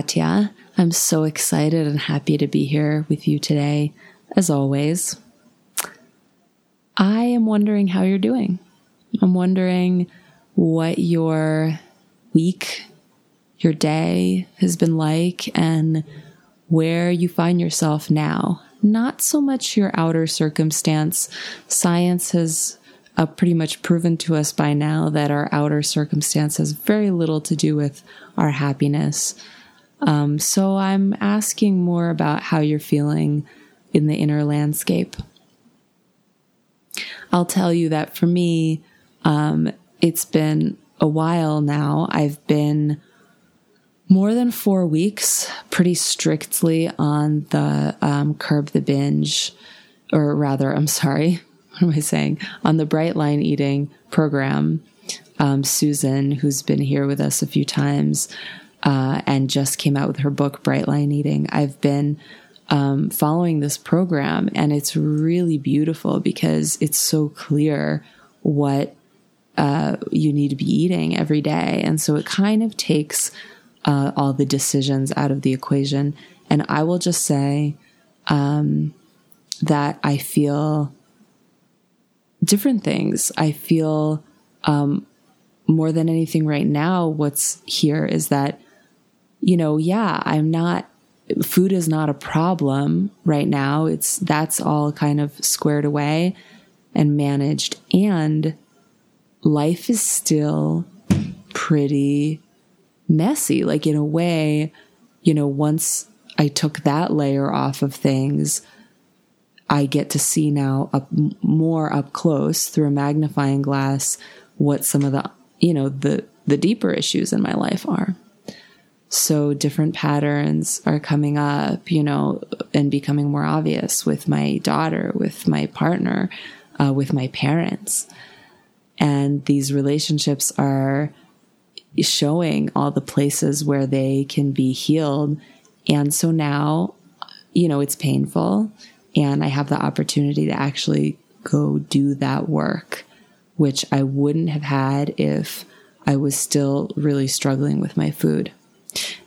Katya. I'm so excited and happy to be here with you today, as always. I am wondering how you're doing. I'm wondering what your week, your day has been like, and where you find yourself now. Not so much your outer circumstance. Science has uh, pretty much proven to us by now that our outer circumstance has very little to do with our happiness. Um, so I'm asking more about how you're feeling in the inner landscape. I'll tell you that for me, um, it's been a while now. I've been more than four weeks pretty strictly on the um, curb the binge, or rather, I'm sorry, what am I saying? On the Bright Line Eating program, um, Susan, who's been here with us a few times uh, and just came out with her book, Bright Line Eating, I've been um, following this program, and it's really beautiful because it's so clear what uh, you need to be eating every day. And so it kind of takes uh, all the decisions out of the equation. And I will just say um, that I feel different things. I feel um, more than anything right now, what's here is that, you know, yeah, I'm not, food is not a problem right now. It's, that's all kind of squared away and managed. And life is still pretty messy. Like, in a way, you know, once I took that layer off of things, I get to see now up more up close through a magnifying glass what some of the you know the the deeper issues in my life are. So different patterns are coming up, you know, and becoming more obvious with my daughter, with my partner, uh, with my parents. And these relationships are showing all the places where they can be healed. And so now, you know, it's painful and I have the opportunity to actually go do that work, which I wouldn't have had if I was still really struggling with my food.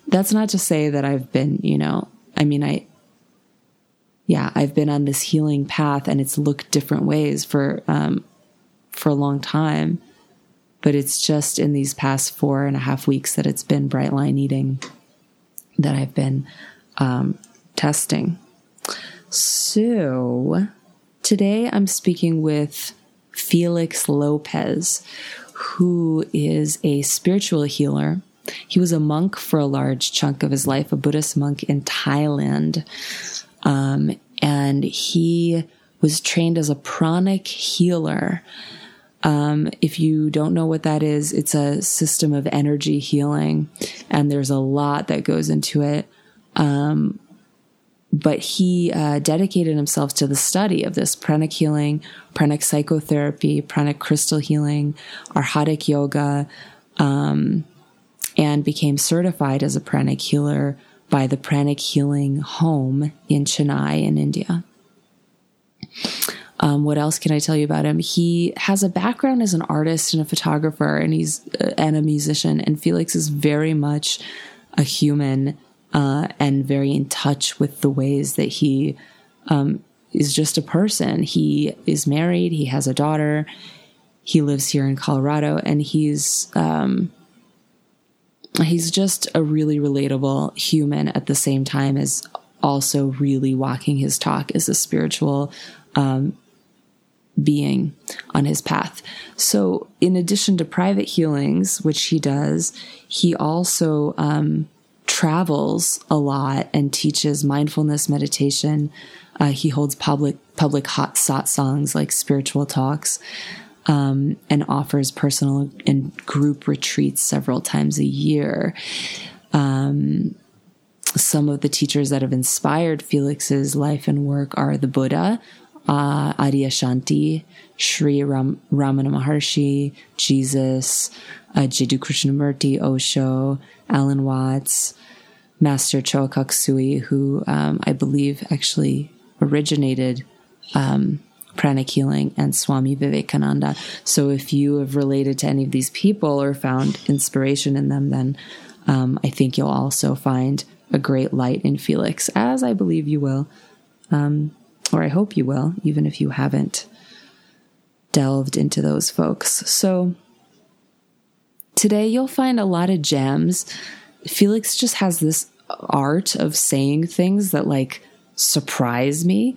That's not to say that I've been, you know, I mean, I, yeah, I've been on this healing path and it's looked different ways for, um, for a long time. But it's just in these past four and a half weeks that it's been bright line eating that I've been um, testing. So today I'm speaking with Felix Lopez, who is a spiritual healer. He was a monk for a large chunk of his life, a Buddhist monk in Thailand. Um, and he was trained as a pranic healer. Um, if you don't know what that is, it's a system of energy healing, and there's a lot that goes into it. Um, but he uh, dedicated himself to the study of this pranic healing, pranic psychotherapy, pranic crystal healing, arhatic yoga, um, and became certified as a pranic healer by the Pranic Healing Home in Chennai in India. Um, what else can I tell you about him? He has a background as an artist and a photographer, and he's uh, and a musician. And Felix is very much a human uh, and very in touch with the ways that he um, is just a person. He is married, he has a daughter, he lives here in Colorado, and he's um, he's just a really relatable human at the same time as also really walking his talk as a spiritual um, being on his path. So, in addition to private healings, which he does, he also um, travels a lot and teaches mindfulness meditation. Uh, he holds public public satsangs like spiritual talks, um, and offers personal and group retreats several times a year. Um, some of the teachers that have inspired Felix's life and work are the Buddha, uh, Adyashanti, Sri Ram- Ramana Maharshi, Jesus, uh, Jiddu Krishnamurti, Osho, Alan Watts, Master Choa Kok Sui, who um, I believe actually originated um, Pranic Healing, and Swami Vivekananda. So if you have related to any of these people or found inspiration in them, then um, I think you'll also find a great light in Felix, as I believe you will, um, or I hope you will, even if you haven't delved into those folks. So today you'll find a lot of gems. Felix just has this art of saying things that like surprise me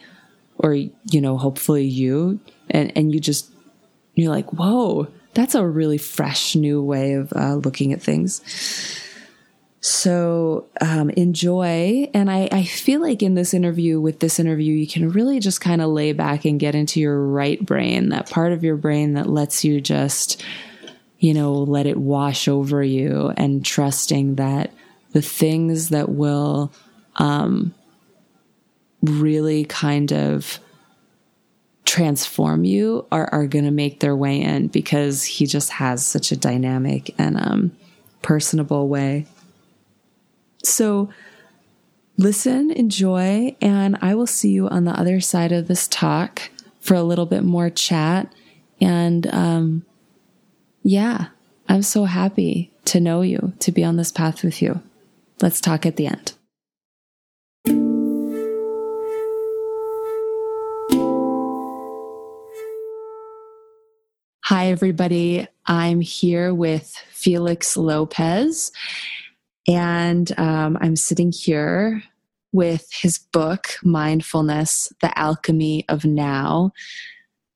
or you know hopefully you and and you just you're like whoa that's a really fresh new way of uh, looking at things. So um, enjoy. And I, I feel like in this interview with this interview you can really just kind of lay back and get into your right brain that part of your brain that lets you just you know let it wash over you and trusting that the things that will um, really kind of transform you are, are going to make their way in because he just has such a dynamic and um, personable way. So listen, enjoy, and I will see you on the other side of this talk for a little bit more chat. And um, yeah, I'm so happy to know you, to be on this path with you. Let's talk at the end. Hi, everybody. I'm here with Felix Lopez, and um, I'm sitting here with his book, Mindfulness The Alchemy of Now.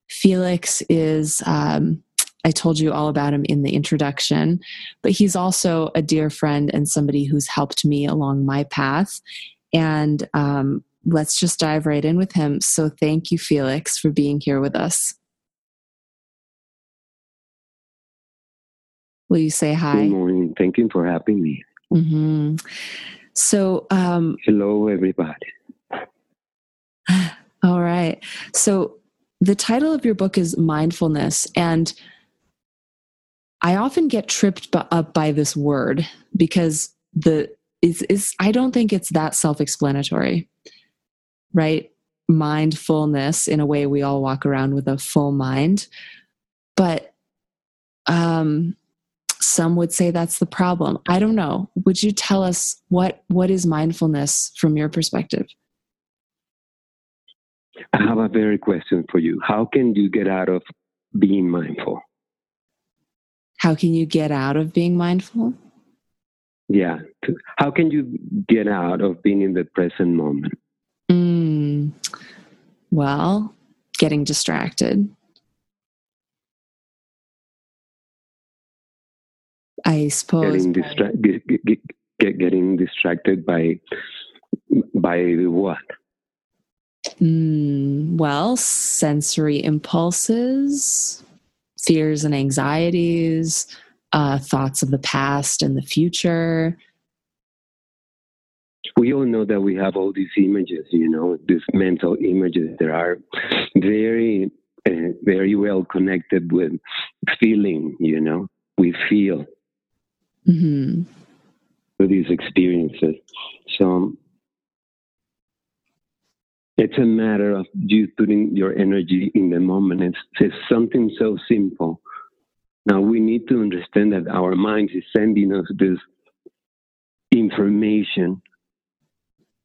Felix is, um, I told you all about him in the introduction, but he's also a dear friend and somebody who's helped me along my path. And um, let's just dive right in with him. So, thank you, Felix, for being here with us. Will you say hi? Good morning. Thank you for having me. Mm-hmm. So, um, hello, everybody. All right. So, the title of your book is Mindfulness. And I often get tripped up by this word because the is is I don't think it's that self-explanatory. Right? Mindfulness in a way we all walk around with a full mind. But um some would say that's the problem. I don't know. Would you tell us what what is mindfulness from your perspective? I have a very question for you. How can you get out of being mindful? How can you get out of being mindful? Yeah. How can you get out of being in the present moment? Mm, well, getting distracted. I suppose getting, distra- get, get, get, getting distracted by by what? Mm, well, sensory impulses, fears and anxieties, uh, thoughts of the past and the future. We all know that we have all these images, you know, these mental images that are very, uh, very well connected with feeling, you know, we feel mm-hmm. for these experiences. So it's a matter of you putting your energy in the moment. It's, it's something so simple. Now we need to understand that our mind is sending us this information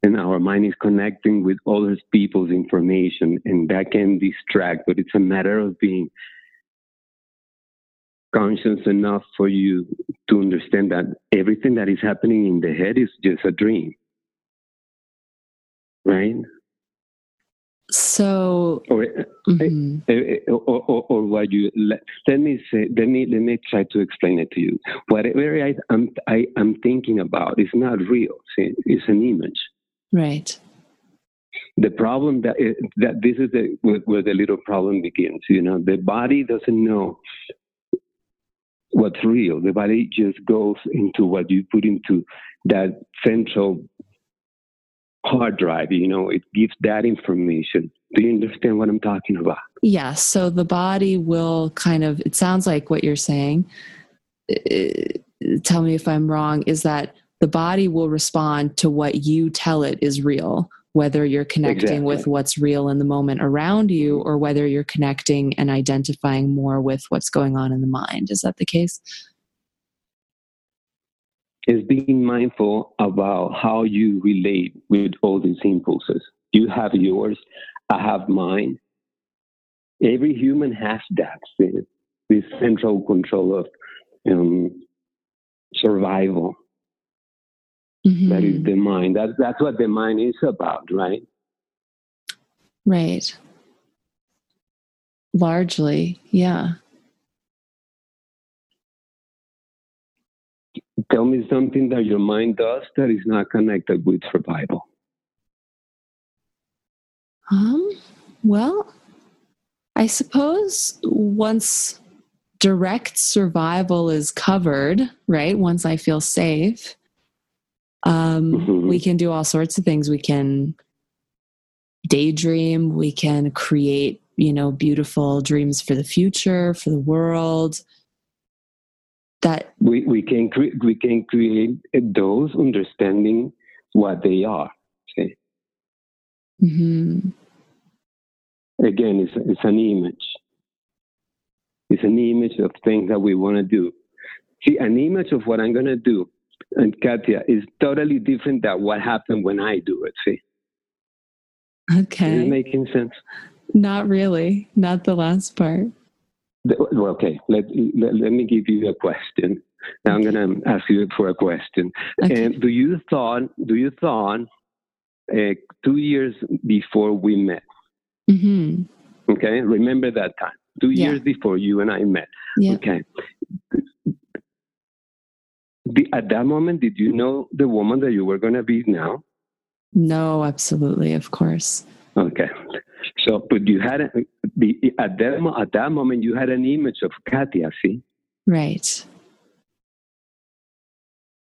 and our mind is connecting with other people's information and that can distract but it's a matter of being conscious enough for you to understand that everything that is happening in the head is just a dream. Right? So, or, eh, mm-hmm. Eh, eh, or, or, or, what you let, let, me say, let me let me try to explain it to you. Whatever I, am I, am thinking about is not real. It's an image. Right. The problem that that this is the, where, where the little problem begins. You know, the body doesn't know what's real. The body just goes into what you put into that central hard drive. You know, it gives that information. Do you understand what I'm talking about? Yes. Yeah, so the body will kind of, it sounds like what you're saying. tell me if I'm wrong, is that the body will respond to what you tell it is real, whether you're connecting Exactly. with what's real in the moment around you or whether you're connecting and identifying more with what's going on in the mind. Is that the case? is being mindful about how you relate with all these impulses. You have yours, I have mine. Every human has that, this, this central control of um, survival. That is the mind. That, that's what the mind is about, right? Right. Largely, yeah. Tell me something that your mind does that is not connected with survival. Um, well, I suppose once direct survival is covered, right? Once I feel safe, um, Mhm. we can do all sorts of things. We can daydream, we can create, you know, beautiful dreams for the future, for the world. That We, we, can, cre- we can create those understanding what they are. See? mhm. again, it's, it's an image. It's an image of things that we want to do. See, an image of what I'm going to do, and Katya is totally different than what happened when I do it. See, is okay. it making sense? Not really. Not the last part. The- Well, okay, let, let, let me give you a question. Now I'm going to ask you for a question. Okay. And do you thought, do you thought, uh, two years before we met, hmm okay, remember that time, two Yeah. years before you and I met, Yeah. Okay. The, at that moment, did you know the woman that you were going to be now? No, absolutely, of course. Okay. So, but you had a, the, at that at that moment you had an image of Katia. See Right.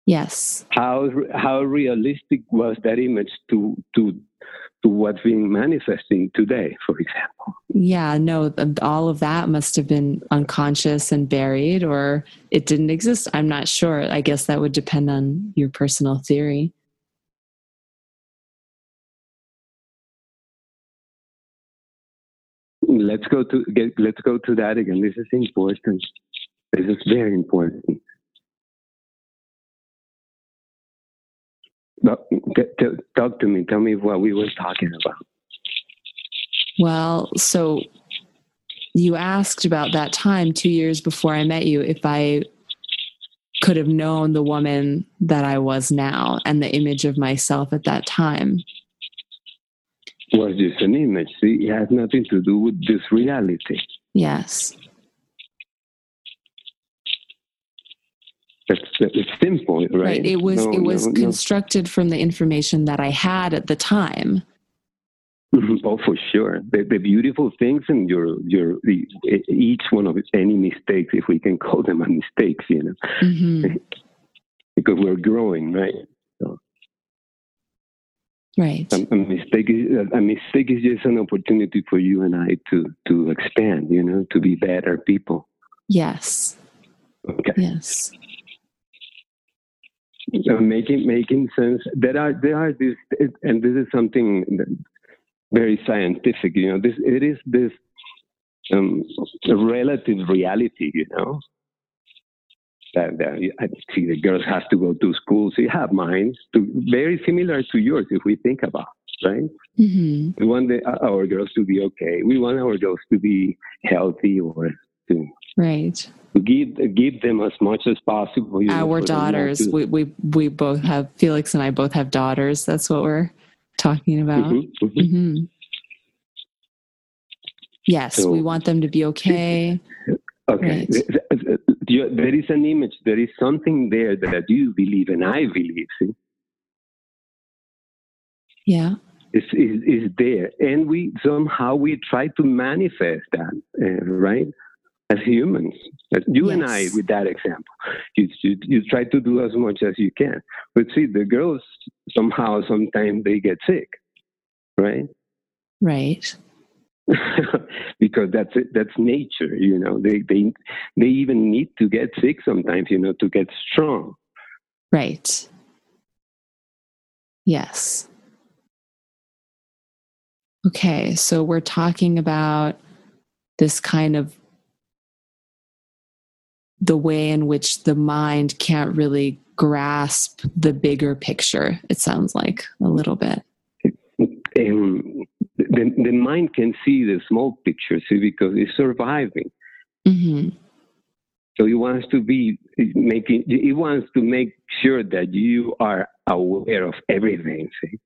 Yes. how how realistic was that image to to to what's being manifesting today, for example. Yeah, no, all of that must have been unconscious and buried, or it didn't exist. I'm not sure. I guess that would depend on your personal theory. Let's go to get, let's go to that again. This is important. This is very important. Talk to me. Tell me what we were talking about. Well, so you asked about that time two years before I met you if I could have known the woman that I was now and the image of myself at that time. Was just an image. See, it has nothing to do with this reality. Yes. It's, it's simple, right? Right. It was No, it was no, no. constructed from the information that I had at the time. Oh, for sure. The, the beautiful things and your your the, each one of any mistakes, if we can call them a mistakes, you know, hmm because we're growing, right? Right. A, a mistake is a mistake is just an opportunity for you and I to to expand, you know, to be better people. Yes. Okay. Yes. So making making sense. There are there are this, and this is something that very scientific. You know, this it is this um, relative reality. You know, that, that I see the girls have to go to school. So you have minds to very similar to yours. If we think about right, hmm we want the, our girls to be okay. We want our girls to be healthy or to Right. give give them as much as possible. you Our not daughters. We, we we both have Felix and I both have daughters. That's what we're talking about. Mhm, mhm. hmm Yes, So- we want them to be okay. Okay. Right. There is an image, there is something there that you believe and I believe. See? Yeah. Is, is, is there. And we somehow we try to manifest that, uh, right? As humans. You and I, with that example, you, you, you try to do as much as you can. But see, the girls somehow, sometimes they get sick, right? Right. because that's it, that's nature, you know. They they they even need to get sick sometimes, you know, to get strong. Right. Yes. Okay, so we're talking about this kind of the way in which the mind can't really grasp the bigger picture, it sounds like a little bit. Um, the, the mind can see the small picture, see, because it's surviving. Mm-hmm. So it wants to be making, it wants to make sure that you are aware of everything, see.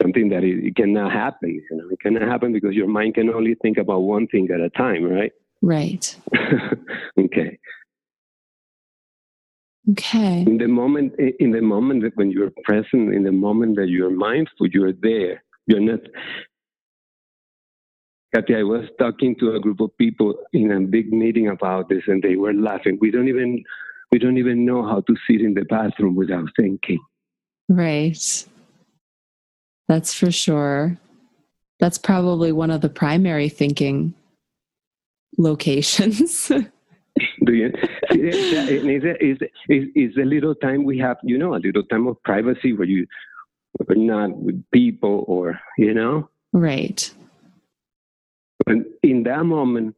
Something that it, it cannot happen, you know, it cannot happen because your mind can only think about one thing at a time, right? Right. okay. Okay. In the moment, in the moment that when you're present, in the moment that you're mindful, you're there. You're not. Kathy, I was talking to a group of people in a big meeting about this, and they were laughing. We don't even, we don't even know how to sit in the bathroom without thinking. Right. That's for sure. That's probably one of the primary thinking locations. Do you? Is, is, is, is a little time we have, you know, a little time of privacy where you are not with people or, you know? Right. And in that moment,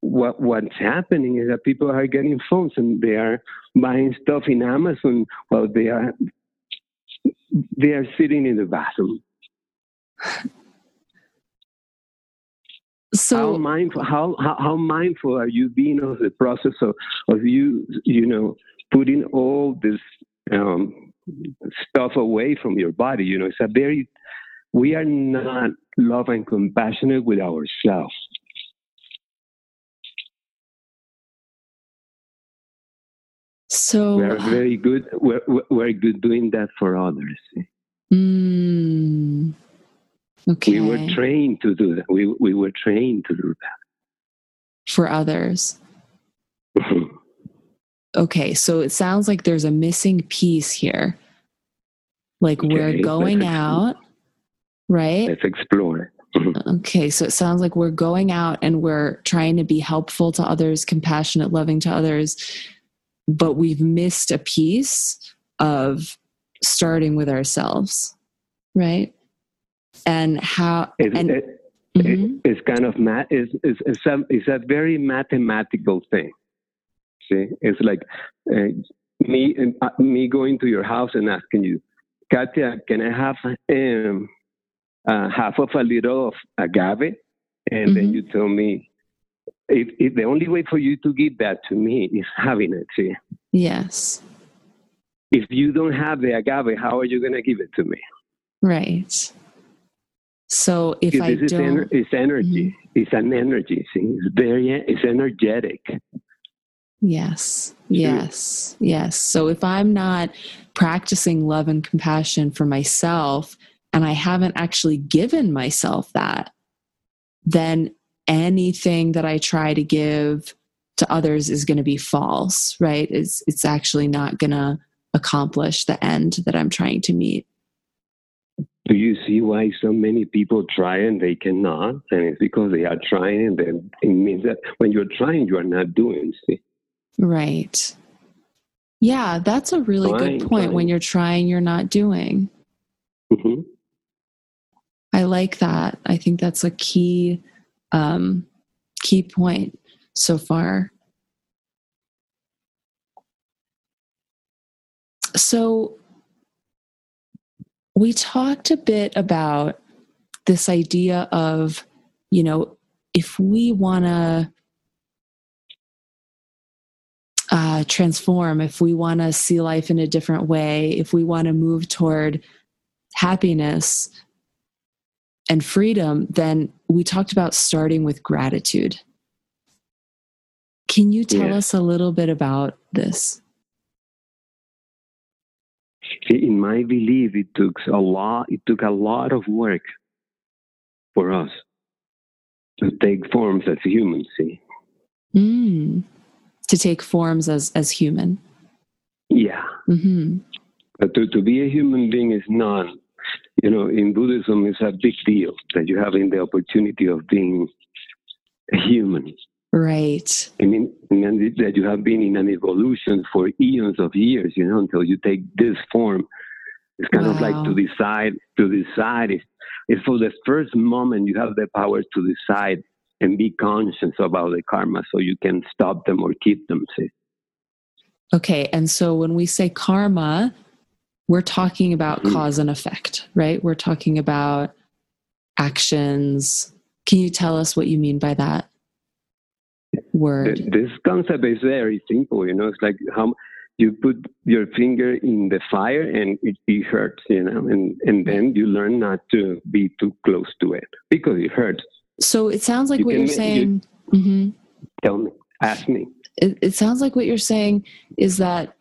what what's happening is that people are getting phones and they are buying stuff in Amazon while they are they are sitting in the bathroom. So how mindful how, how, how mindful are you being of the process of, of you you know putting all this um, stuff away from your body? You know, it's a very we are not love and compassionate with ourselves. So we're very good. We're, we're good doing that for others. Mm, okay. We were trained to do that. We we were trained to do that for others. okay, so it sounds like there's a missing piece here. Like okay, we're going out, right? Let's explore. okay, so it sounds like we're going out and we're trying to be helpful to others, compassionate, loving to others but we've missed a piece of starting with ourselves right and how it, and, it, mm-hmm. it, it's kind of math it's, it's, it's, a, it's a very mathematical thing see it's like uh, me uh, me going to your house and asking you Katia, can I have um, uh, half of a little of agave? And mm-hmm. then you tell me, if, if the only way for you to give that to me is having it, see? Yes. If you don't have the agave, how are you going to give it to me? Right. So if because I this don't, is it's energy. Mm-hmm. It's an energy. See, it's very, it's energetic. Yes. Yes. Yes. So if I'm not practicing love and compassion for myself, and I haven't actually given myself that, then anything that I try to give to others is going to be false, right? It's, it's actually not going to accomplish the end that I'm trying to meet. Do you see why so many people try and they cannot? And it's because they are trying, and then it means that when you're trying, you are not doing. See? Right. Yeah, that's a really trying, good point. Trying. When you're trying, you're not doing. Mm-hmm. I like that. I think that's a key um, key point so far. So, we talked a bit about this idea of, you know, if we want to uh, transform, if we want to see life in a different way, if we want to move toward happiness, and freedom, then we talked about starting with gratitude. Can you tell yeah. us a little bit about this? In my belief, it took a lot. It took a lot of work for us to take forms as humans. See, mm. to take forms as as human. Yeah. Mm-hmm. But to, to be a human being is not you know, in Buddhism, it's a big deal that you having the opportunity of being a human. Right. I mean, that you have been in an evolution for eons of years, you know, until you take this form It's kind wow. of like to decide, to decide. It's, it's for the first moment you have the power to decide and be conscious about the karma so you can stop them or keep them. See? Okay. And so when we say karma, we're talking about mm. cause and effect, right? We're talking about actions. Can you tell us what you mean by that word? This concept is very simple. You know, it's like how you put your finger in the fire and it, it hurts, you know, and, and then you learn not to be too close to it because it hurts. So it sounds like you what can, you're saying. You, mm-hmm. Tell me, ask me. It, it sounds like what you're saying is that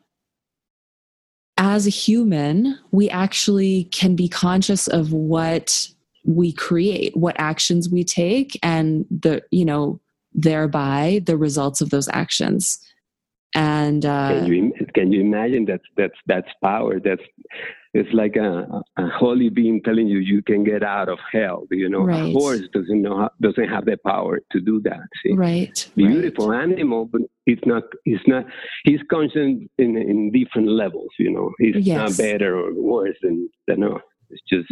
as a human, we actually can be conscious of what we create, what actions we take, and the, you know, thereby the results of those actions and uh, can you can you imagine that's that's that's power that's it's like a, a holy being telling you you can get out of hell you know right. a horse doesn't know how, doesn't have the power to do that see? right beautiful right. animal but it's not it's not he's conscious in in different levels you know he's yes. not better or worse than than us it's just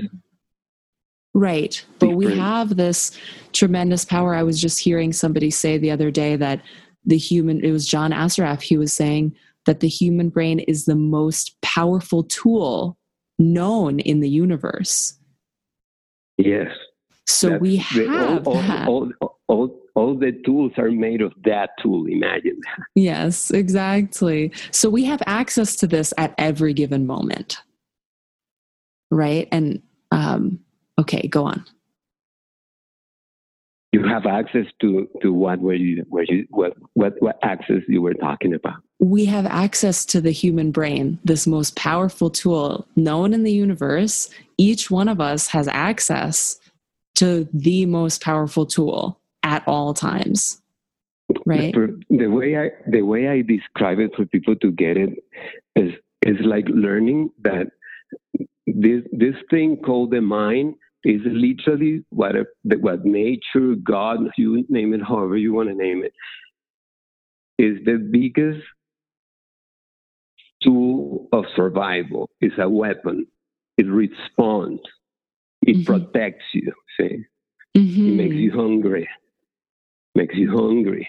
Right. But we have this tremendous power. I was just hearing somebody say the other day that the human it was john assaraf he was saying that the human brain is the most powerful tool known in the universe. Yes. So That's we have the, all. All, all, all, all the tools are made of that tool. Imagine yes exactly. So we have access to this at every given moment. Right? And um okay go on. You have access to to what were you where you what what what access you were talking about? We have access to the human brain this most powerful tool known in the universe. Each one of us has access to the most powerful tool at all times right? The way i the way i describe it for people to get it is is like learning that this this thing called the mind is literally what a, what nature, God, you name it, however you want to name it, is the biggest tool of survival. It's a weapon. It responds. It mm-hmm. protects you. See, mm-hmm. it makes you hungry. Makes you hungry.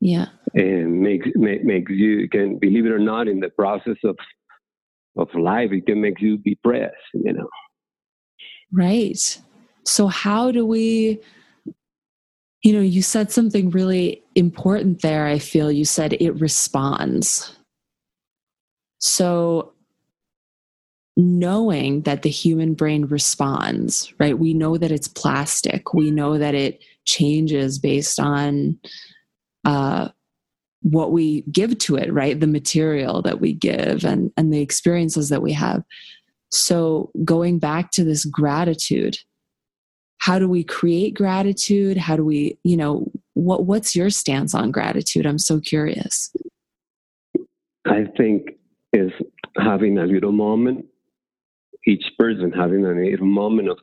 Yeah, and makes make, makes you can believe it or not in the process of of life. It can make you depressed. You know. Right. So, how do we, you know, you said something really important there. I feel you said it responds. So, knowing that the human brain responds, right? We know that it's plastic, we know that it changes based on uh, what we give to it, right? The material that we give and, and the experiences that we have. So, going back to this gratitude, how do we create gratitude? How do we, you know, what what's your stance on gratitude? I'm so curious. I think is having a little moment, each person having a little moment of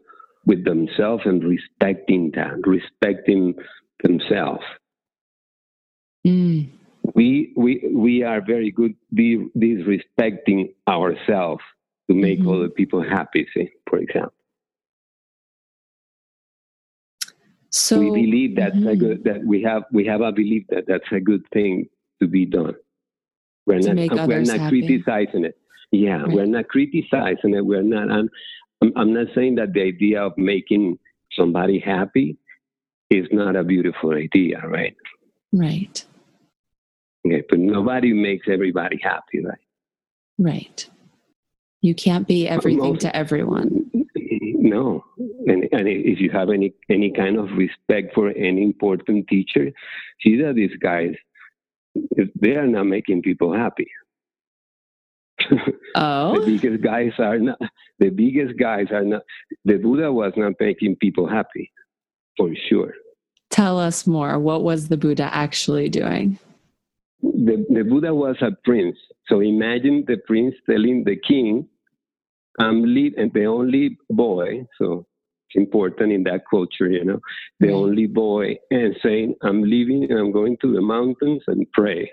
with themselves and respecting that, respecting themselves. Mm. We we we are very good disrespecting ourselves to make mm-hmm. other people happy, see, for example. So we believe that's mm-hmm. a good that we have we have a belief that that's a good thing to be done. We're to not we're not happy. criticizing it. Yeah, right. we're not criticizing it. We're not. I'm, I'm not saying that the idea of making somebody happy is not a beautiful idea, right? Right. Okay, but nobody makes everybody happy, right? Right. You can't be everything to everyone. No, and, and if you have any any kind of respect for any important teacher, see that these guys they are not making people happy. Oh, the biggest guys are not. The biggest guys are not. The Buddha was not making people happy, for sure. Tell us more. What was the Buddha actually doing? The, the Buddha was a prince so imagine the prince telling the king, I'm lead and the only boy, so it's important in that culture, you know, the only boy, and saying, I'm leaving and I'm going to the mountains and pray.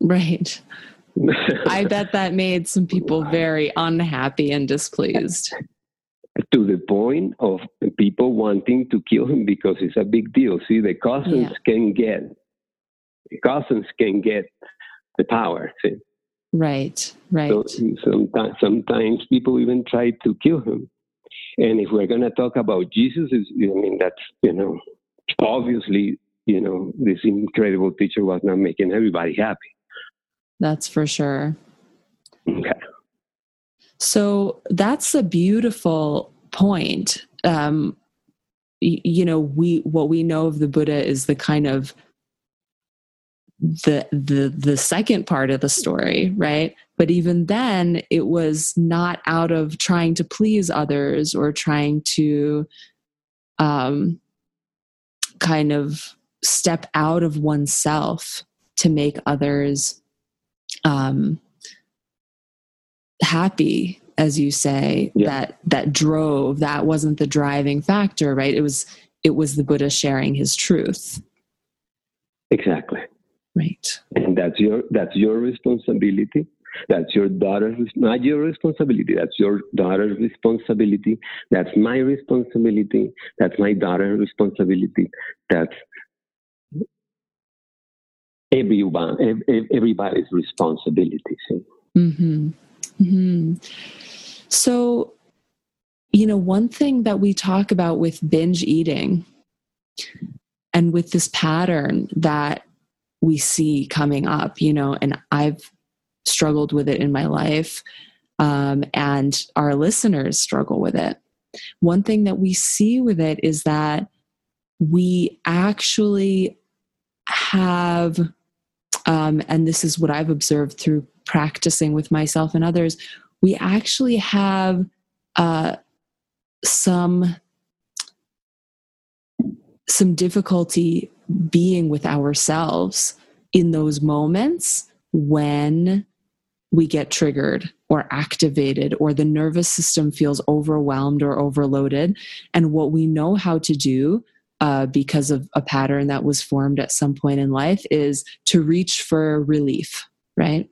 Right. I bet that made some people very unhappy and displeased. To the point of people wanting to kill him because it's a big deal. See, the cousins yeah. can get cousins can get the power. See? Right, right. So sometimes, sometimes people even try to kill him. And if we're going to talk about Jesus, I mean, that's, you know, obviously, you know, this incredible teacher was not making everybody happy. That's for sure. Okay. So that's a beautiful point. Um, you know, we what we know of the Buddha is the kind of the the the second part of the story right? But even then it was not out of trying to please others or trying to um kind of step out of oneself to make others um happy as you say yeah. that that drove that wasn't the driving factor right? It was it was the buddha sharing his truth. Exactly And that's your that's your responsibility. That's your daughter's not your responsibility. That's your daughter's responsibility. That's my responsibility. That's my daughter's responsibility. That's everyone everybody's responsibility. Mm-hmm. Mm-hmm. So, you know, one thing that we talk about with binge eating and with this pattern that we see coming up, you know, and I've struggled with it in my life, um, and our listeners struggle with it. One thing that we see with it is that we actually have, um, and this is what I've observed through practicing with myself and others, we actually have uh, some some difficulty being with ourselves in those moments when we get triggered or activated or the nervous system feels overwhelmed or overloaded. And what we know how to do uh, because of a pattern that was formed at some point in life is to reach for relief, right?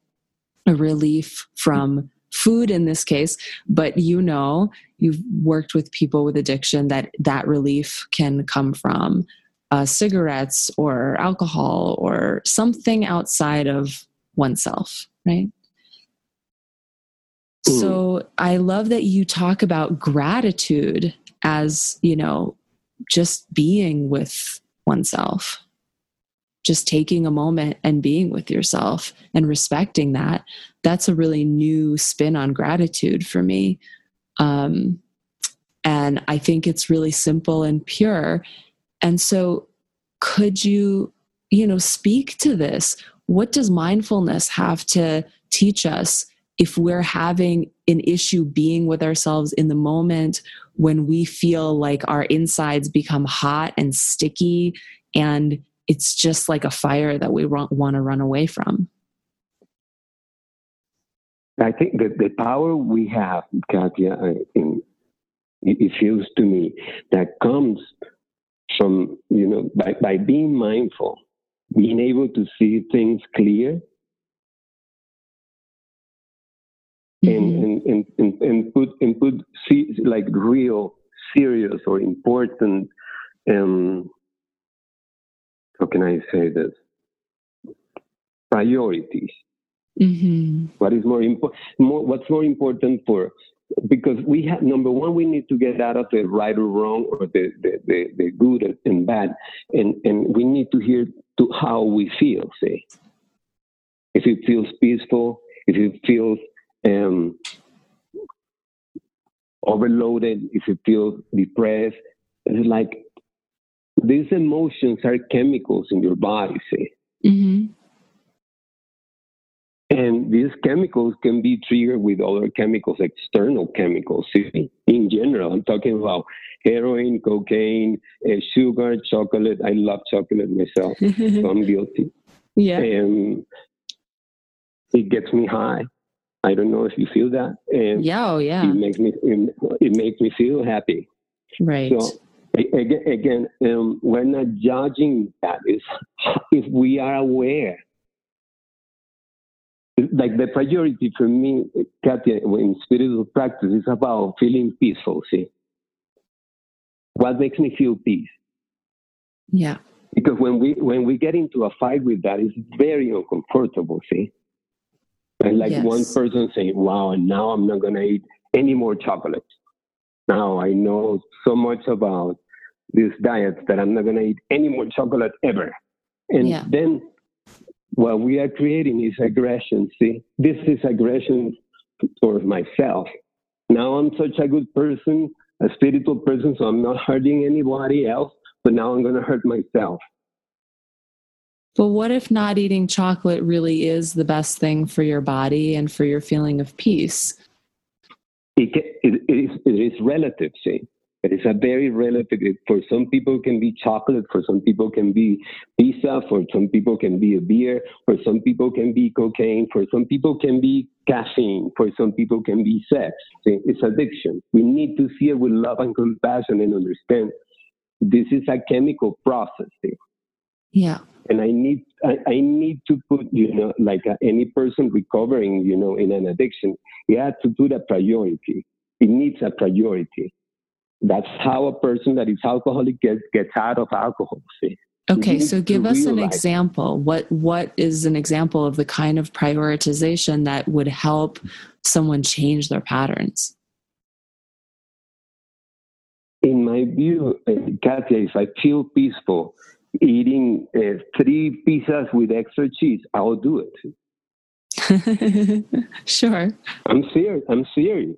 A relief from food in this case, but you know, you've worked with people with addiction that that relief can come from uh, cigarettes or alcohol or something outside of oneself, right? Ooh. So I love that you talk about gratitude as, you know, just being with oneself, just taking a moment and being with yourself and respecting that. That's a really new spin on gratitude for me. Um, and I think it's really simple and pure. And so, could you, you know, speak to this? What does mindfulness have to teach us if we're having an issue being with ourselves in the moment when we feel like our insides become hot and sticky and it's just like a fire that we want to run away from? I think that the power we have, Katia, uh, it feels to me that comes from you know by, by being mindful being able to see things clear mm-hmm. and, and, and, and put and put see, like real serious or important um how can i say this priorities mm-hmm. what is more important more what's more important for because we have number one we need to get out of the right or wrong or the the, the, the good and bad and and we need to hear to how we feel say if it feels peaceful if it feels um, overloaded if it feels depressed it's like these emotions are chemicals in your body say mm-hmm. And these chemicals can be triggered with other chemicals, external chemicals. In general, I'm talking about heroin, cocaine, uh, sugar, chocolate. I love chocolate myself, so I'm guilty. Yeah. And it gets me high. I don't know if you feel that. And yeah, oh, yeah. It makes me it, it makes me feel happy. Right. So again, again um, we're not judging that. Is if we are aware like the priority for me, Katia, in spiritual practice is about feeling peaceful. See, what makes me feel peace? Yeah. Because when we when we get into a fight with that, it's very uncomfortable. See, and like Yes. one person saying, "Wow, and now I'm not gonna eat any more chocolate." Now I know so much about this diet that I'm not gonna eat any more chocolate ever. And Yeah. then what we are creating is aggression. See, this is aggression towards myself. Now I'm such a good person, a spiritual person, so I'm not hurting anybody else, but now I'm going to hurt myself. But what if not eating chocolate really is the best thing for your body and for your feeling of peace? It, it, it, is, it is relative, see. It is a very relative. For some people, it can be chocolate. For some people, it can be pizza. For some people, it can be a beer. For some people, it can be cocaine. For some people, it can be caffeine. For some people, it can be sex. It's addiction. We need to see it with love and compassion and understand this is a chemical process. Yeah. and I need I, I need to put you know like uh, any person recovering you know in an addiction, you have to put a priority. It needs a priority. That's how a person that is alcoholic gets gets out of alcohol. See, Okay, so give us an example. What what is an example of the kind of prioritization that would help someone change their patterns? in my view, uh, Katia, if I feel peaceful eating uh, three pizzas with extra cheese, I'll do it. sure. I'm serious. I'm serious.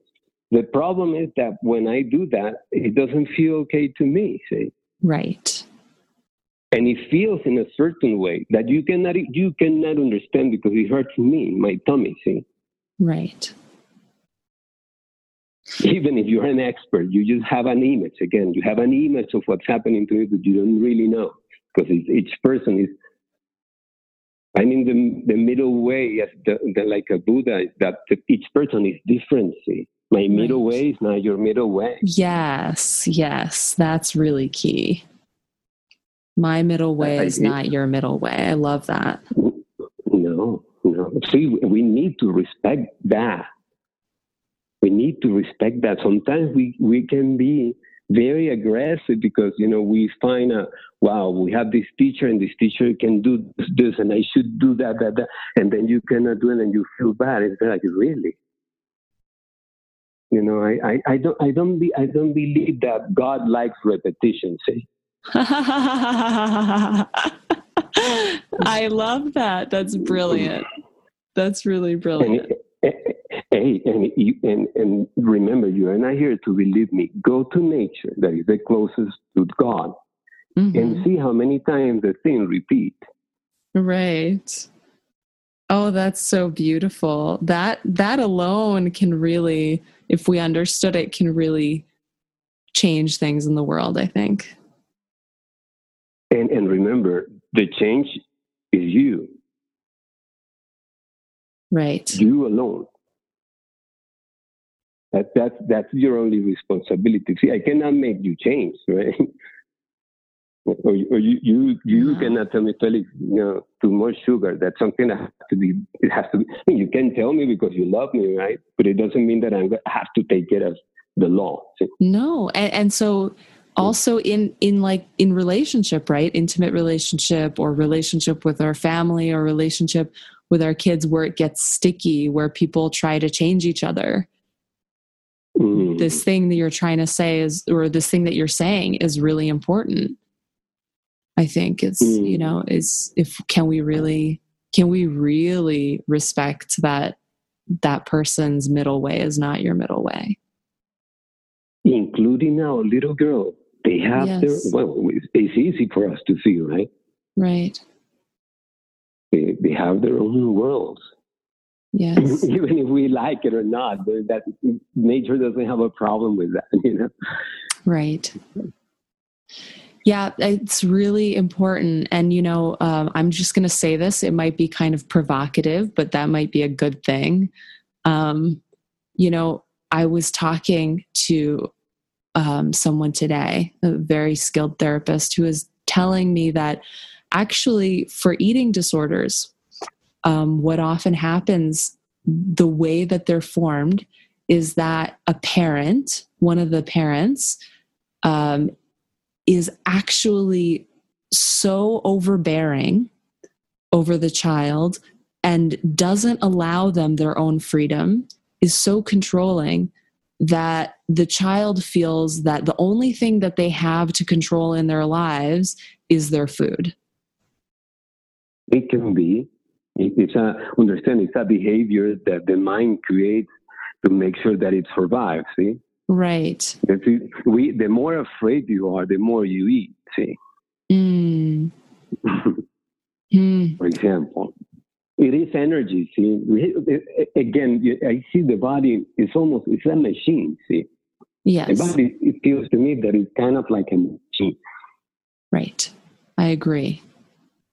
The problem is that when I do that, it doesn't feel okay to me. See. Right. and it feels in a certain way that you cannot you cannot understand because it hurts me my tummy see Right. even if you're an expert you just have an image again you have an image of what's happening to you but you don't really know because each person is I mean the the middle way as the, the like a Buddha is that each person is different see my middle way is not your middle way Yes, yes, that's really key. My middle way I- is it- not your middle way. I love that. No, no. See, we need to respect that. We need to respect that. Sometimes we, we can be very aggressive because, you know, we find a, wow, we have this teacher and this teacher can do this, this and I should do that, that, that. And then you cannot do it and you feel bad. It's like, really? You know, I, I, I don't I don't be I don't believe that God likes repetition, see? I love that. That's brilliant. That's really And, brilliant. hey, and, you, and, and remember, you are not here to believe me. Go to nature, that is the closest to God, Mhm. and see how many times the thing repeat. Right. Oh, that's so beautiful. That that alone can really, if we understood it, can really change things in the world, I think. And, and remember, the change is you, Right. you alone. That, that, that's your only responsibility. See, I cannot make you change, right? or, or you, you, you No. cannot tell me, Felix, you know, too much sugar. That's something that has to be, it has to be, I mean, you can tell me because you love me, right? But it doesn't mean that to have to take it as the law. See? No. And, and so also in in like in relationship, right? Intimate relationship or relationship with our family or relationship with our kids where it gets sticky, where people try to change each other. Mm. this thing that you're trying to say is or this thing that you're saying is really important i think it's Mm. you know is if can we really can we really respect that that person's middle way is not your middle way Including our little girl. They have Yes. their, well, it's, it's easy for us to see, right? right They, they have their own worlds. yes even if we like it or not, that nature doesn't have a problem with that, you know. right yeah it's really important. And you know um, i'm just going to say this it might be kind of provocative but that might be a good thing. Um, you know i was talking to um, someone today a very skilled therapist who was telling me that actually for eating disorders um, what often happens, the way that they're formed, is that a parent, one of the parents, um, is actually so overbearing over the child and doesn't allow them their own freedom, is so controlling that the child feels that the only thing that they have to control in their lives is their food. It can be. It's a understand. It's a behavior that the mind creates to make sure that it survives. See, right. We the more afraid you are, the more you eat. See. Mm. mm. For example, it is energy. See, again, I see the body is almost it's a machine. See, yes, the body it feels to me that it's kind of like a machine. Right, I agree.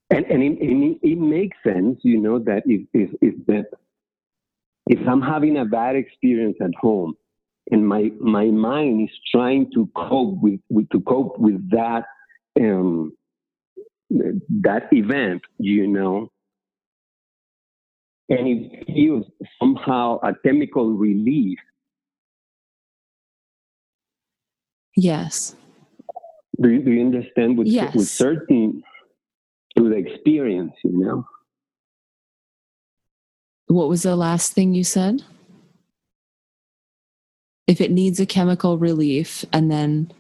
And and it, it, it makes sense, you know, that if if if that if I'm having a bad experience at home, and my my mind is trying to cope with, with to cope with that um, that event, you know, and it feels somehow a chemical relief. Yes. Do you, do you understand? With, yes. with certain, through the experience, you know? What was the last thing you said? If it needs a chemical relief and then.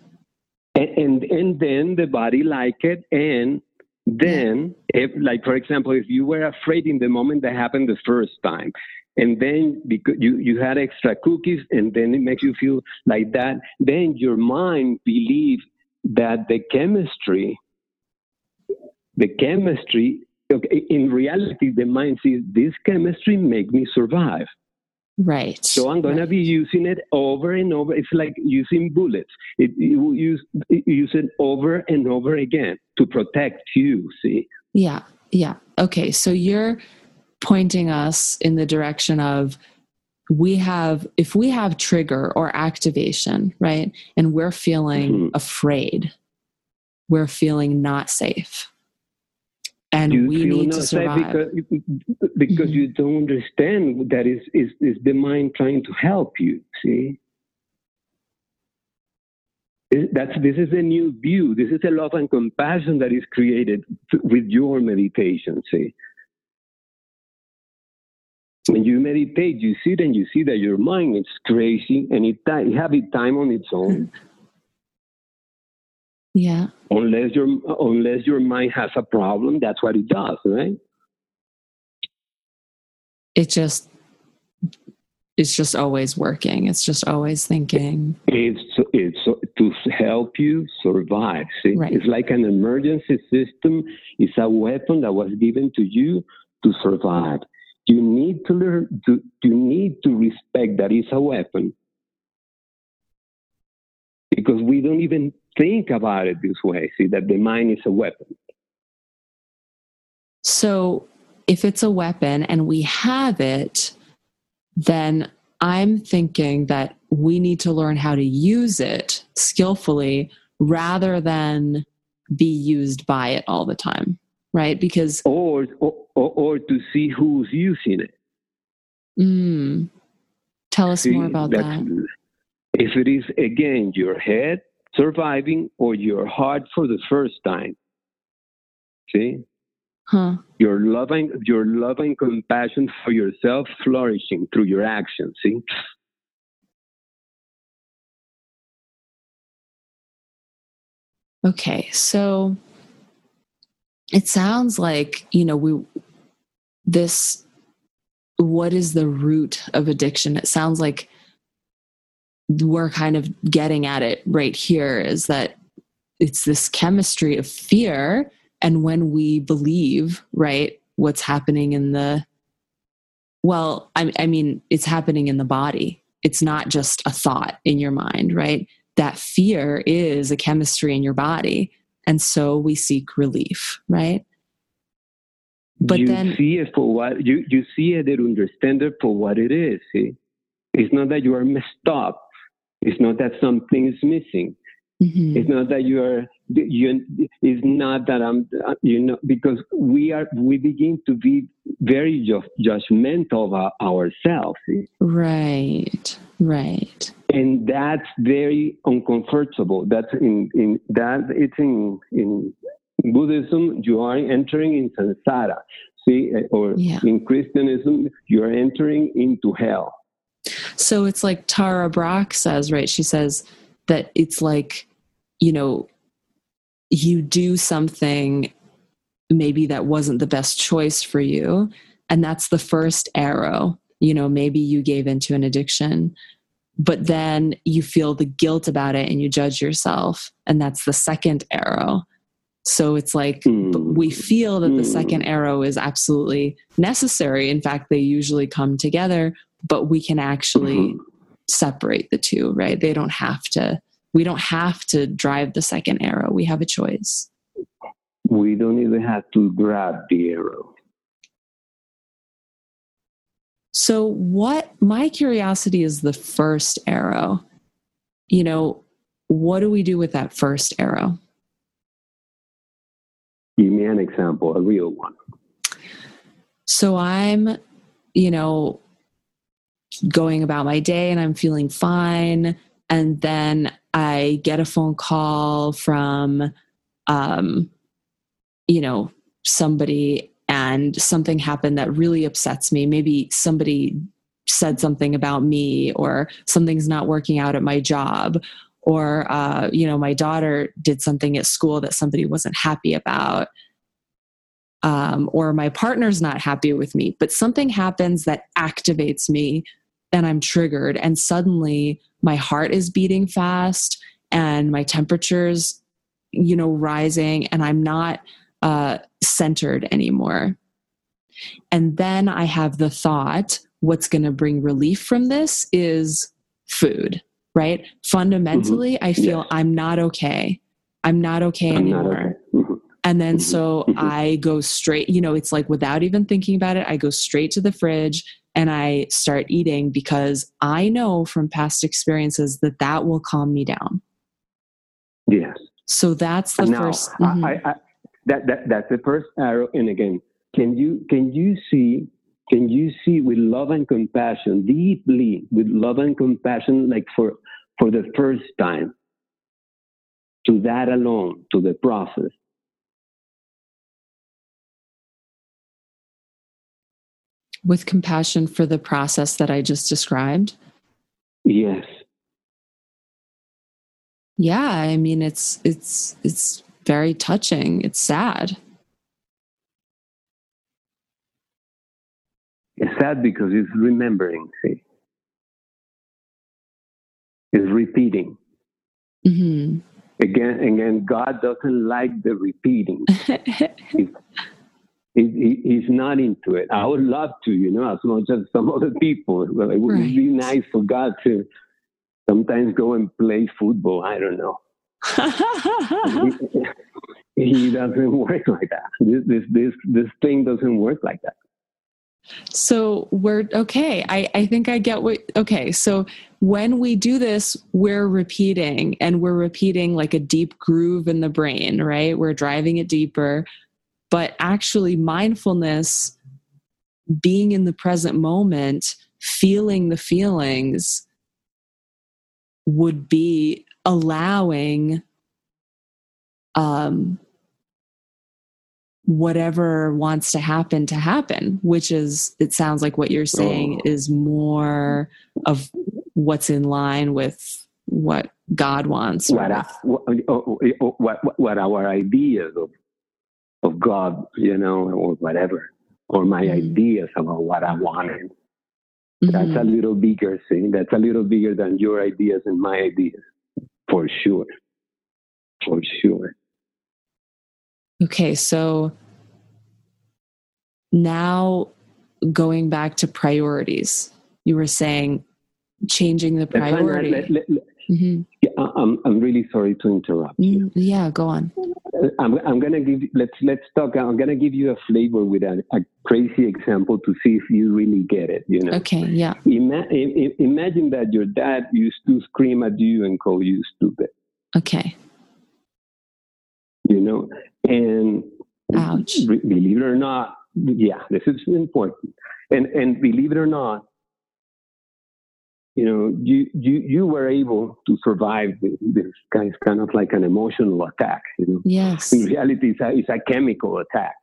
And, and, and then the body like it and then, if, like for example, if you were afraid in the moment that happened the first time, and then because you, you had extra cookies, and then it makes you feel like that, then your mind believes that the chemistry, the chemistry, okay, in reality, the mind sees this chemistry make me survive. Right. So I'm going right. to be using it over and over. It's like using bullets. It, you use use it over and over again to protect you. See. Yeah. Yeah. Okay. So you're pointing us in the direction of we have if we have trigger or activation right and we're feeling mm-hmm. afraid we're feeling not safe and you we need to survive. because, because mm-hmm. you don't understand that is is is the mind trying to help you see? That's this is a new view. This is a love and compassion that is created with your meditation see? When you meditate you sit and you see that your mind is crazy and it, it have time on its own Yeah. Unless your unless your mind has a problem, that's what it does, right? It just it's just always working. It's just always thinking. It's it's to help you survive. See, right. it's like an emergency system. It's a weapon that was given to you to survive. You need to learn. To, you need to respect that it's a weapon because we don't even think about it this way see that the mind is a weapon. So if it's a weapon and we have it then i'm thinking that we need to learn how to use it skillfully rather than be used by it all the time right? Because or or, or to see who's using it. Mm, tell us see, more about that if it is again your head surviving or your heart for the first time. See? Huh. Your loving your loving compassion for yourself flourishing through your actions, see? Okay, so it sounds like, you know, we this what is the root of addiction? It sounds like we're kind of getting at it right here is that it's this chemistry of fear and when we believe right what's happening in the well I, I, mean it's happening in the body. It's not just a thought in your mind right? That fear is a chemistry in your body. And so we seek relief right? But then you then see it for what you you see it and understand it for what it is see? It's not that you are messed up it's not that something is missing. Mm-hmm. It's not that you are you, it's not that I'm, you know, because we are, we begin to be very ju- judgmental of our, ourselves. Right, right. And that's very uncomfortable. That's in, in that it's in, in Buddhism, you are entering in samsara. See, or yeah. in Christianism, you are entering into hell. So it's like Tara Brach says, right? She says that it's like, you know, you do something maybe that wasn't the best choice for you. And that's the first arrow. You know, maybe you gave into an addiction, but then you feel the guilt about it and you judge yourself. And that's the second arrow. So it's like mm. we feel that the second hmm. arrow is absolutely necessary. In fact, they usually come together, but we can actually mm-hmm. separate the two, right? They don't have to, we don't have to drive the second arrow. We have a choice. We don't even have to grab the arrow. So, what my curiosity is the first arrow. You know, what do we do with that first arrow? Give me an example, a real one. So, I'm, you know, going about my day and I'm feeling fine. And then I get a phone call from, um, you know, somebody and something happened that really upsets me. Maybe somebody said something about me or something's not working out at my job or uh, you know my daughter did something at school that somebody wasn't happy about um, or my partner's not happy with me but something happens that activates me and I'm triggered and suddenly my heart is beating fast and my temperature's you know rising and I'm not uh, centered anymore. And then I have the thought what's going to bring relief from this is food, right? Fundamentally, mm-hmm. I feel. I'm not okay. I'm not okay I'm anymore. Not okay. Mm-hmm. And then mm-hmm. so mm-hmm. I go straight, you know, it's like without even thinking about it, I go straight to the fridge and I start eating because I know from past experiences that that will calm me down. Yes. So that's the now, first. Mm-hmm. I, I, that, that that's the first arrow. And again, can you can you see can you see with love and compassion deeply with love and compassion like for for the first time to that alone to the process with compassion for the process that I just described? Yes. Yeah, I mean it's it's it's very touching. It's sad. It's sad because it's remembering, see. It's repeating. Mm-hmm. Again, again, God doesn't like the repeating. he, he's not into it. I would love to, you know, as much as some other people. But it would right. be nice for God to sometimes go and play football. I don't know. he, he, doesn't work like that. This, this this this thing doesn't work like that. So we're okay. I, I think I get what okay. So when we do this, we're repeating and we're repeating like a deep groove in the brain, right? We're driving it deeper but actually mindfulness being in the present moment feeling the feelings would be allowing um, whatever wants to happen to happen which is it sounds like what you're saying oh. is more of what's in line with what god wants what, I, what, what, what our ideas of of God, you know, or whatever, or my mm-hmm. ideas about what I wanted. Mm-hmm. That's a little bigger thing. That's a little bigger than your ideas and my ideas, for sure. For sure. Okay, so now going back to priorities, you were saying changing the priority. Let, let, let, mm-hmm. yeah, I'm, I'm really sorry to interrupt you. Mm, yeah, go on. I'm, I'm gonna give let's let's talk. I'm gonna give you a flavor with a, a, crazy example to see if you really get it. You know. Okay. Yeah. Ima- imagine that your dad used to scream at you and call you stupid. Okay. You know, and Ouch. believe it or not, yeah, this is important. And and believe it or not, you know, you you you were able to survive this kind kind of like an emotional attack. You know, yes. In reality, it's a, it's a chemical attack.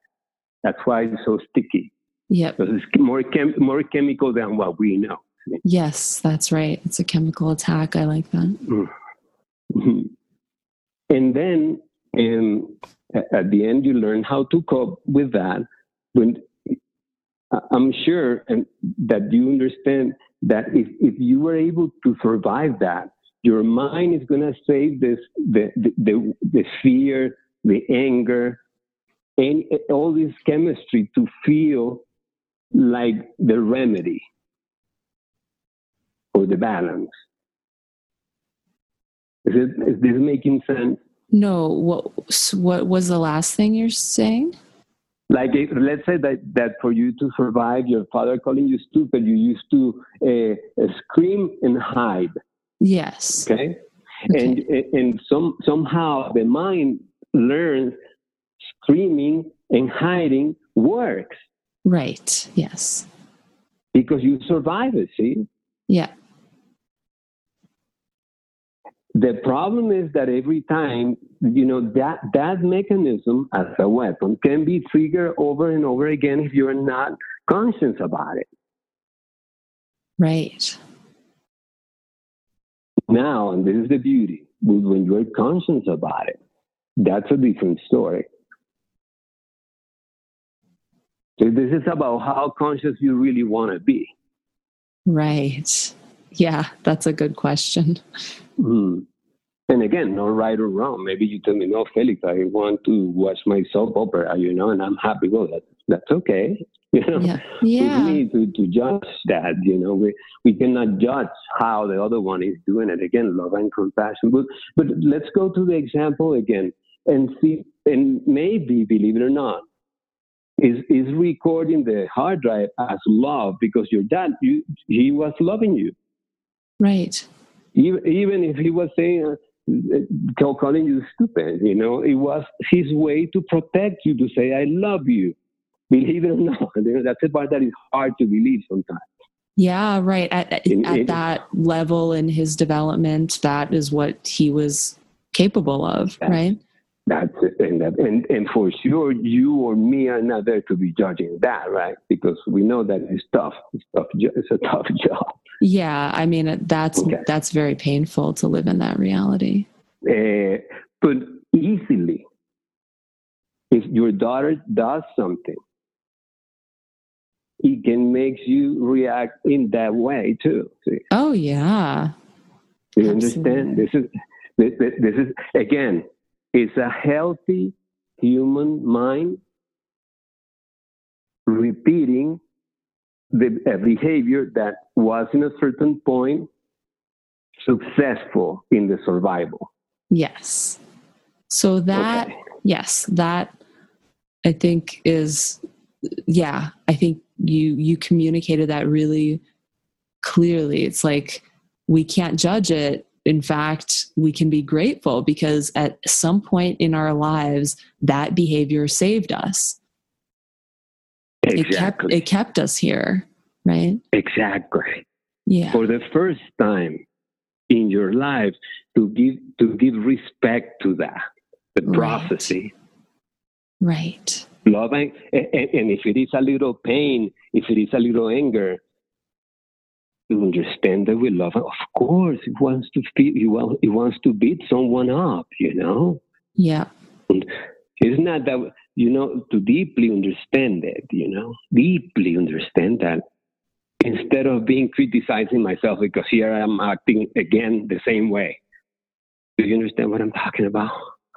That's why it's so sticky. Yeah, Because it's more chem- more chemical than what we know. Yes, that's right. It's a chemical attack. I like that. Mm-hmm. And then, um, at the end, you learn how to cope with that. When I'm sure and that you understand that if, if you were able to survive that, your mind is going to save this the, the, the, the fear, the anger, and all this chemistry to feel like the remedy or the balance. Is, it, is this making sense? No. What What was the last thing you're saying? Like, if, let's say that, that for you to survive, your father calling you stupid, you used to uh, scream and hide. Yes. Okay. Okay. And and some somehow the mind learns screaming and hiding works Right. Yes. because you survive it. See. Yeah. The problem is that every time, you know, that, that mechanism as a weapon can be triggered over and over again if you're not conscious about it. Right. Now, and this is the beauty, when you're conscious about it, that's a different story. So this is about how conscious you really want to be. Right. Yeah, that's a good question. Mm. And again, no right or wrong. Maybe you tell me, no, Felix, I want to watch my soap opera, uh, you know, and I'm happy. Well, that, that's okay. You know, Yeah. we need to, to judge that, you know, we, we cannot judge how the other one is doing it. Again, love and compassion. But, but let's go to the example again and see, and maybe, believe it or not, is, is recording the hard drive as love because your dad, you, he was loving you. Right. Even, even if he was saying, uh, calling you stupid, you know, it was his way to protect you, to say, I love you. Believe it or not, you know, that's the part that is hard to believe sometimes. Yeah. Right. At, at, In- at in- that level in his development, that is what he was capable of. That's- Right. That's it. And, that, and, and for sure, you or me are not there to be judging that, right? Because we know that it's tough. It's, tough it's a tough job. Yeah. I mean, that's Okay. that's very painful to live in that reality. Uh, but easily, if your daughter does something, it can make you react in that way too. See? Oh yeah. You understand? This is this, this this is again, it's a healthy human mind repeating the a behavior that was in a certain point successful in the survival. Yes. So that Okay. yes, that I think is yeah, I think you you communicated that really clearly. It's like we can't judge it. In fact, we can be grateful because at some point in our lives that behavior saved us. It kept Exactly. it kept us here, right? exactly. Yeah. For the first time in your life to give to give respect to that. The Right. processing. Right. love and, and, and if it is a little pain if it is a little anger to understand that we love of course he wants to feel he, want, he wants to beat someone up you know Yeah. it's not that you know to deeply understand it you know deeply understand that instead of being criticizing myself because here i'm acting again the same way do you understand what i'm talking about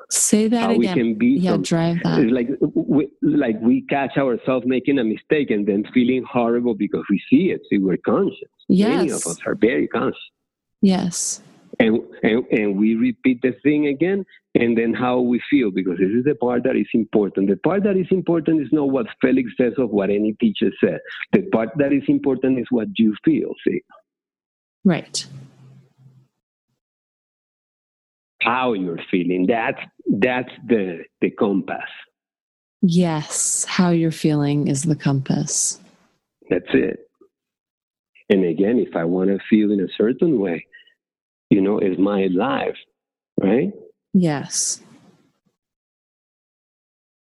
Say that how we can be Yeah, some- drive that. it's like we, like we catch ourselves making a mistake and then feeling horrible because we see it. See, we're conscious. Yes. Many of us are very conscious, Yes. And, and and we repeat the thing again, and then how we feel because this is the part that is important. The part that is important is not what Felix says or what any teacher says The part that is important is what you feel. See, Right. how you're feeling. That's that's the the compass. Yes, how you're feeling is the compass. That's it. And again, if I want to feel in a certain way, you know, is my life, right? Yes.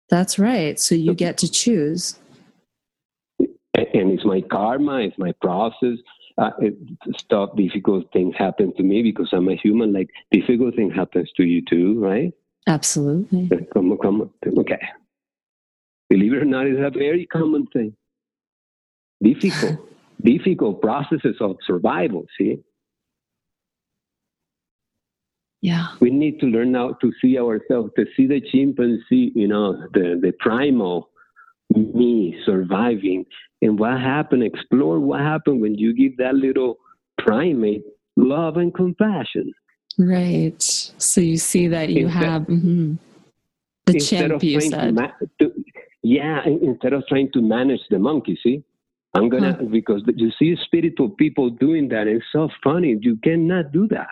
That's right. So you get to choose. And it's my karma, it's my process. Uh, it, stuff, difficult things happen to me because I'm a human. Like difficult thing happens to you too, right? Absolutely. Come, come, okay. Believe it or not, it's a very common thing. Difficult, difficult processes of survival. See, yeah. We need to learn now to see ourselves, to see the chimpanzee, you know, the, the primal me surviving. And what happened, explore what happened when you give that little primate love and compassion. Right. So you see that you instead, have mm-hmm. the chimp, you said. Ma- to, yeah, instead of trying to manage the monkey, see? I'm gonna, huh. because you see spiritual people doing that. It's so funny. You cannot do that.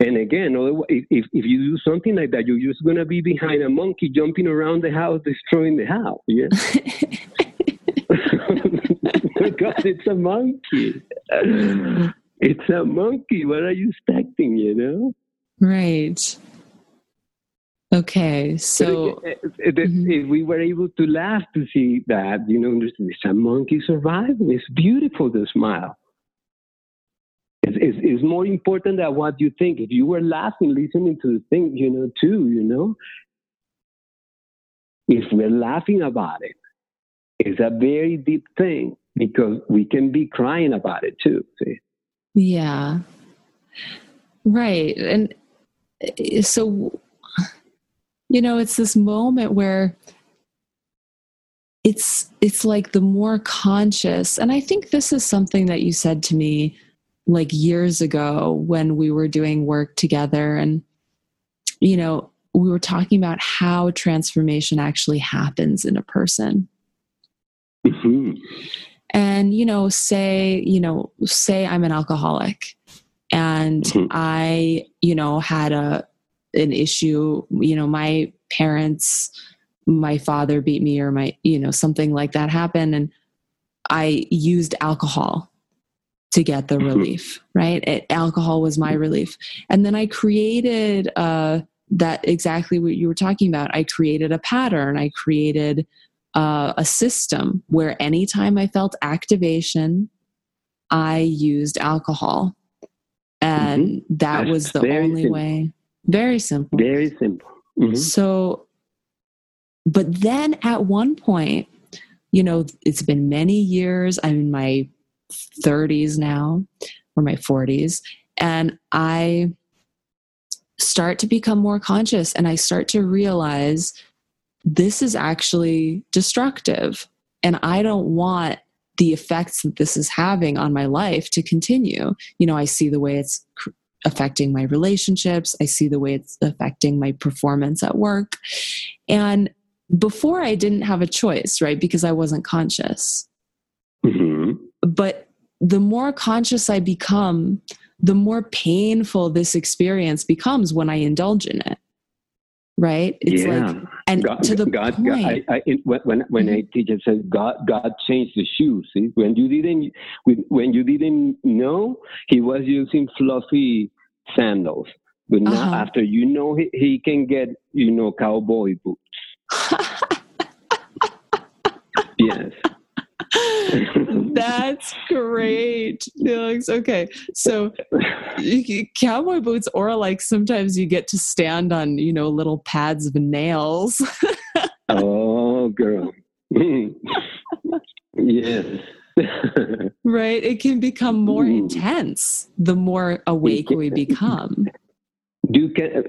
And again, if, if you do something like that, you're just going to be behind a monkey jumping around the house, destroying the house. Yeah. because it's a monkey. It's a monkey. What are you expecting, you know? Right. Okay, so if, if, eh, eh, eh, mm-hmm. if, we were able to laugh to see that, you know, it's a monkey surviving. It's beautiful to smile is, is, is more important than what you think. If you were laughing, listening to the thing, you know, too, you know, if we're laughing about it, it's a very deep thing because we can be crying about it too. See? Yeah. Right. And eh, so, you know, it's this moment where it's it's like the more conscious and i think this is something that you said to me like years ago when we were doing work together and you know we were talking about how transformation actually happens in a person mm-hmm. and you know say you know say i'm an alcoholic and mm-hmm. i you know had a an issue you know my parents my father beat me or my you know something like that happened and i used alcohol to get the mm-hmm. relief, right? It, alcohol was my relief. And then I created uh, that exactly what you were talking about. I created a pattern, I created uh, a system where anytime I felt activation, I used alcohol. And mm-hmm. that That's was the only simple. way. Very simple. Very simple. Mm-hmm. So, but then at one point, you know, it's been many years. I'm in my 30s now or my 40s and i start to become more conscious and i start to realize this is actually destructive and i don't want the effects that this is having on my life to continue. You know i see the way it's affecting my relationships i see the way it's affecting my performance at work and before i didn't have a choice right because i wasn't conscious. Mm-hmm but the more conscious I become, the more painful this experience becomes when I indulge in it. Right? It's yeah. like, and God, to the God, point. God, I, I, when when mm-hmm. I teach, says God God changed the shoes. See, when you didn't when you didn't know, He was using fluffy sandals. But now, uh-huh. after you know, he, he can get you know cowboy boots. yes. That's great, Felix. Okay, so cowboy boots, or like sometimes you get to stand on, you know, little pads of nails. oh, girl. yes. right. It can become more Ooh. intense the more awake we become. You can.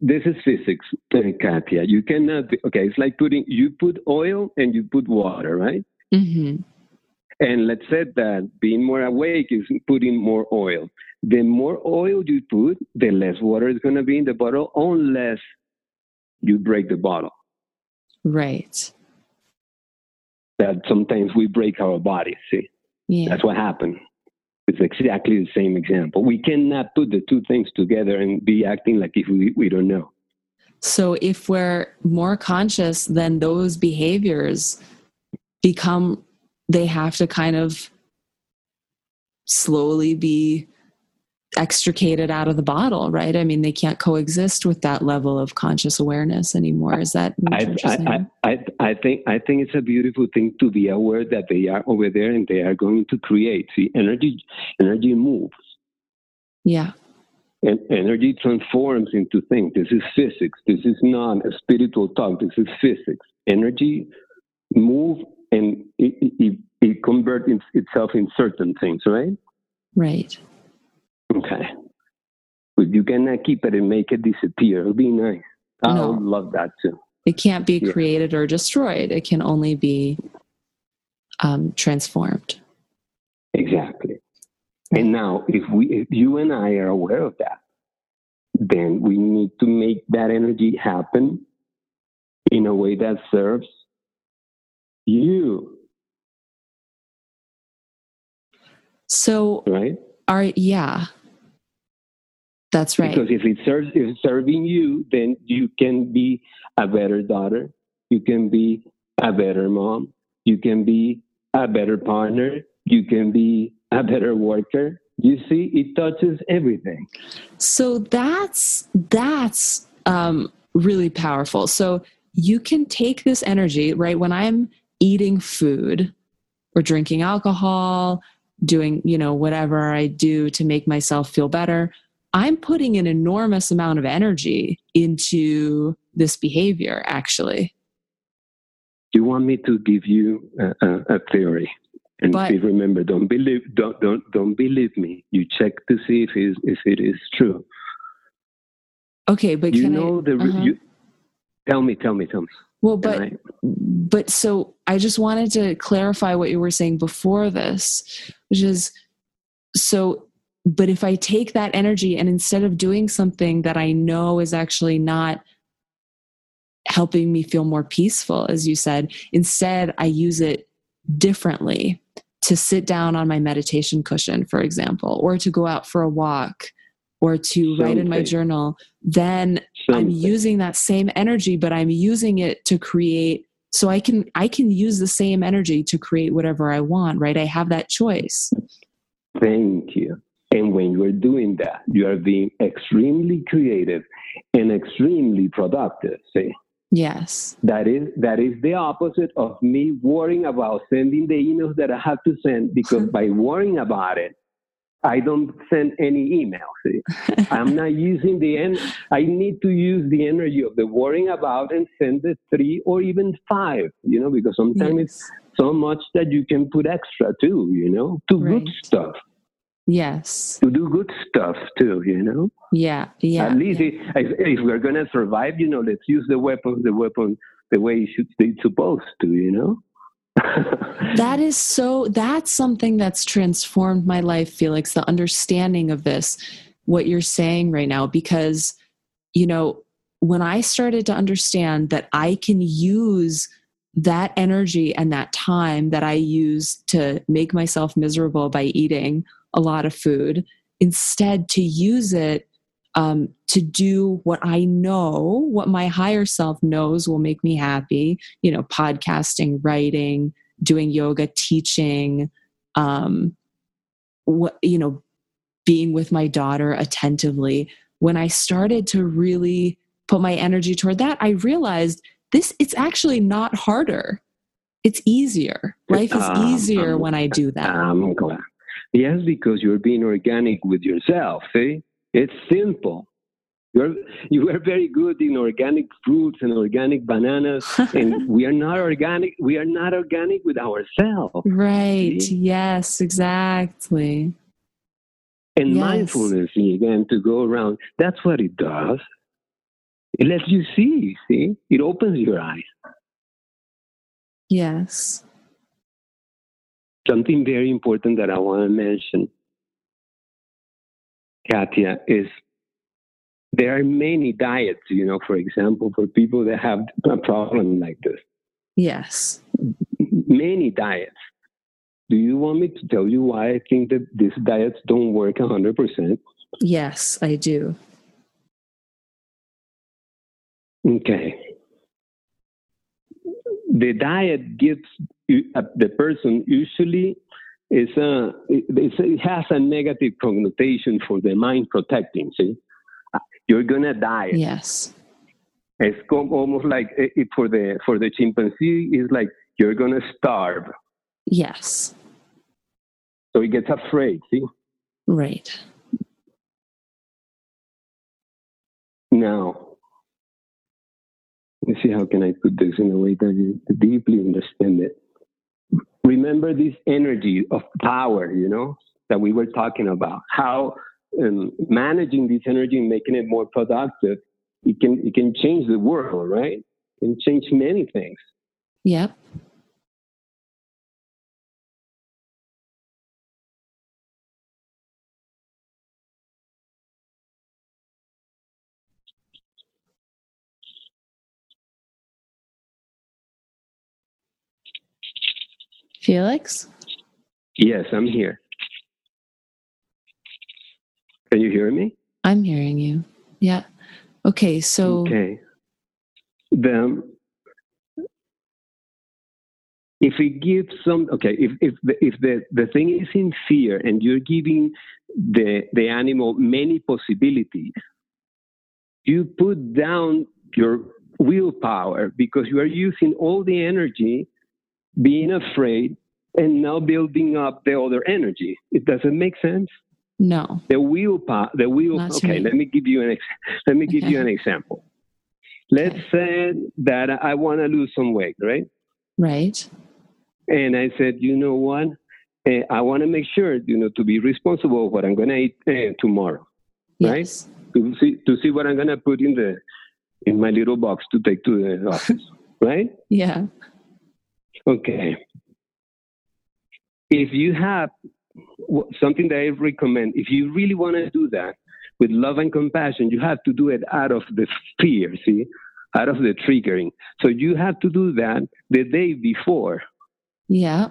This is physics, uh, Katia. You cannot. Okay, it's like putting. You put oil and you put water, right? Mm-hmm. And let's say that being more awake is putting more oil. The more oil you put, the less water is going to be in the bottle, unless you break the bottle. Right. That sometimes we break our body. See, yeah. that's what happened. It's exactly the same example. We cannot put the two things together and be acting like if we, we don't know. So if we're more conscious, then those behaviors become, they have to kind of slowly be extricated out of the bottle, right? I mean, they can't coexist with that level of conscious awareness anymore. Is that? I, I, I, I, think I think it's a beautiful thing to be aware that they are over there and they are going to create. See, energy energy moves. Yeah. And energy transforms into things. This is physics. This is not a spiritual talk. This is physics. Energy move and it, it, it converts itself in certain things, right? Right. Okay. But you cannot keep it and make it disappear. It'll be nice. I no. would love that too. It can't be yeah. created or destroyed. It can only be um, transformed. Exactly. And now, if we, if you and I are aware of that, then we need to make that energy happen in a way that serves you. So, right? Are yeah, that's right. Because if it serves if it's serving you, then you can be a better daughter, you can be a better mom, you can be a better partner, you can be a better worker. You see, it touches everything. So that's that's um, really powerful. So you can take this energy, right? When I'm eating food or drinking alcohol, doing, you know, whatever I do to make myself feel better, I'm putting an enormous amount of energy into this behavior, actually. You want me to give you a, a, a theory? And but, please remember, don't believe, don't, don't, don't believe me. You check to see if, it, if it is true. Okay, but you know I, the. Uh-huh. You, tell me, tell me, tell me. Well, but but so I just wanted to clarify what you were saying before this, which is so but if I take that energy and instead of doing something that I know is actually not helping me feel more peaceful, as you said, instead I use it differently to sit down on my meditation cushion, for example, or to go out for a walk or to something. write in my journal, then I'm using that same energy, but I'm using it to create so I can I can use the same energy to create whatever I want, right? I have that choice. Thank you. And when you're doing that, you are being extremely creative and extremely productive. See? Yes. That is that is the opposite of me worrying about sending the emails that I have to send because by worrying about it, I don't send any emails. I'm not using the end. I need to use the energy of the worrying about and send the three or even five. You know, because sometimes yes. it's so much that you can put extra too. You know, to right. good stuff. Yes. To do good stuff too, you know? Yeah, yeah. At least yeah. If, if, we're going to survive, you know, let's use the weapon, the weapon the way it's supposed to, you know? that is so, that's something that's transformed my life, Felix, the understanding of this, what you're saying right now, because, you know, when I started to understand that I can use that energy and that time that I use to make myself miserable by eating a lot of food, instead to use it um, to do what I know, what my higher self knows will make me happy, you know, podcasting, writing, doing yoga, teaching, um, what, you know, being with my daughter attentively. When I started to really put my energy toward that, I realized this, it's actually not harder. It's easier. Life is um, easier um, when I do that. I'm glad. Yes, because you're being organic with yourself. See, it's simple. You're you are very good in organic fruits and organic bananas, and we are not organic. We are not organic with ourselves. Right. See? Yes. Exactly. And yes. mindfulness again to go around. That's what it does. It lets you see. See, it opens your eyes. Yes something very important that I want to mention, Katia, is there are many diets, you know, for example, for people that have a problem like this. Yes. Many diets. do you want me to tell you why I think that these diets don't work 100%? Yes, I do. Okay. The diet gives uh, the person usually is a, it's, it has a negative connotation for the mind protecting. See, you're gonna die. Yes. It's almost like eh, it, for the for the chimpanzee it's like you're gonna starve. Yes. So he gets afraid. See. Right. Now, let me see how can I put this in a way that you deeply understand it. Remember this energy of power, you know, that we were talking about. How um, managing this energy and making it more productive, it can it can change the world, right? It can change many things. Yep. Felix? Yes, I'm here. Can you hear me? I'm hearing you. Yeah. Okay, so Okay. Then if we give some okay, if if the if the, the thing is in fear and you're giving the the animal many possibilities, you put down your willpower because you are using all the energy being afraid and now building up the other energy. It doesn't make sense. no. The willpower, the will. Not Okay, me. let me give you an ex- let me give Okay. you an example. Let's say that I want to lose some weight, right? Right. And I said, you know what? Eh, I want to make sure, you know, to be responsible of what I'm going to eat uh, tomorrow, Right. Yes. to see to see what I'm going to put in the in my little box to take to the office, right? Yeah. Okay. If you have something that I recommend, if you really want to do that with love and compassion, you have to do it out of the fear, see, out of the triggering. So you have to do that the day before. Yeah.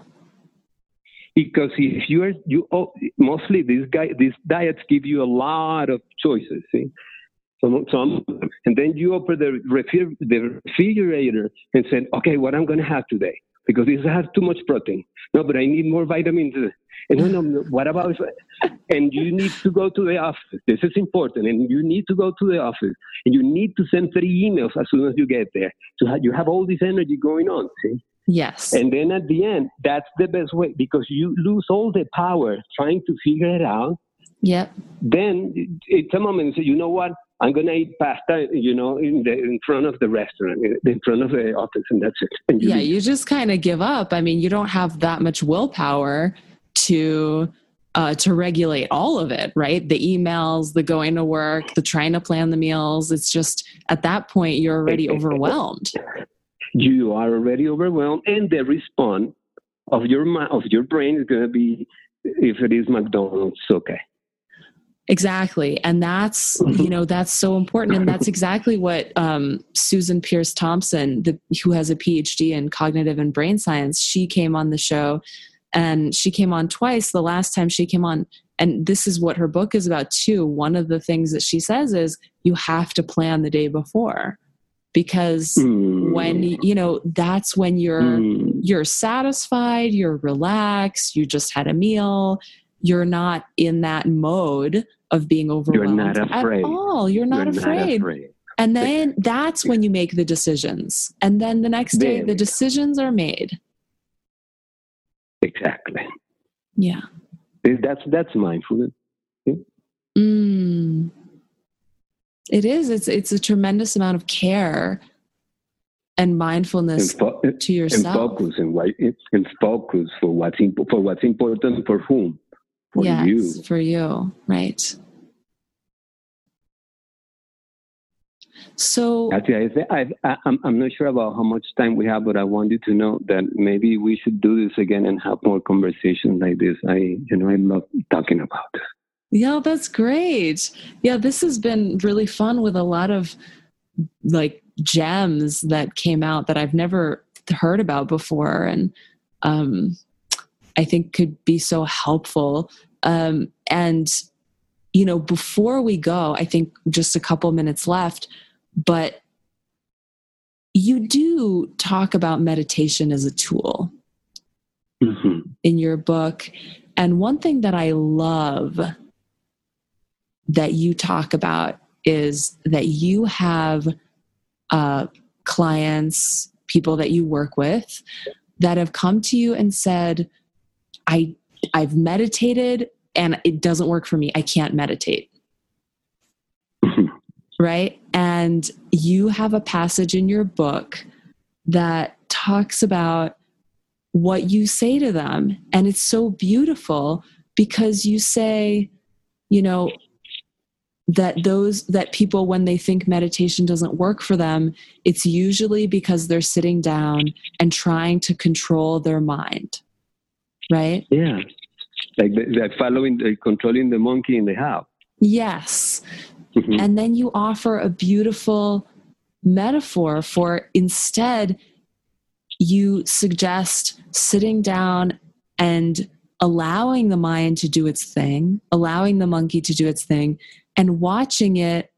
Because if you are, you oh, mostly these guy, these diets give you a lot of choices. See, some, some, and then you open the, refri- the refrigerator and say, okay, what I'm going to have today because this has too much protein. No, but I need more vitamins. And no, no, no, what about? If, and you need to go to the office. This is important, and you need to go to the office, and you need to send three emails as soon as you get there. So you have all this energy going on. See. Yes. And then at the end, that's the best way because you lose all the power trying to figure it out. Yep. Then it's a moment you say, you know what? I'm going to eat pasta, you know, in, the, in front of the restaurant, in front of the office, and that's it. And Yeah, leave. you just kind of give up. I mean, you don't have that much willpower to uh, to regulate all of it, right? The emails, the going to work, the trying to plan the meals. It's just at that point you're already overwhelmed. you are already overwhelmed, and the response of your of your brain is going to be, if it is McDonald's, okay. Exactly. And that's, you know, that's so important. And that's exactly what um, Susan Peirce Thompson, the, who has a PhD in cognitive and brain science, she came on the show and she came on twice. The last time she came on, and this is what her book is about too. One of the things that she says is you have to plan the day before because Mm. when, you know, that's when you're Mm. you're satisfied, you're relaxed, you just had a meal, you're not in that mode of being overwhelmed not afraid. at all. You're not, You're afraid. not afraid. And then that's when you make the decisions. And then the next day There the decisions are made. Exactly. Yeah. That's that's mindfulness. Mm. It is. It's it's a tremendous amount of care and And, mindfulness fo- to and focus and why and focus for what's imp- for what's important for whom for yes, you. for you. Right. So Actually, I I, I, I'm, I'm not sure about how much time we have, but I want you to know that maybe we should do this again and have more conversations like this. I, you know, I love talking about this. Yeah, that's great. Yeah, this has been really fun with a lot of like gems that came out that I've never heard about before. And um I think could be so helpful. Um, and, you know, before we go, I think just a couple minutes left, but you do talk about meditation as a tool mm-hmm. in your book. And one thing that I love that you talk about is that you have uh, clients, people that you work with, that have come to you and said, I I've meditated and it doesn't work for me. I can't meditate. right? And you have a passage in your book that talks about what you say to them. And it's so beautiful because you say, you know, that those that people when they think meditation doesn't work for them it's usually because they're sitting down and trying to control their mind right? Yeah. Like like following like controlling the monkey in the house. Yes. Mm-hmm. and then you offer a beautiful metaphor for instead you suggest sitting down and allowing the mind to do its thing allowing the monkey to do its thing and watching it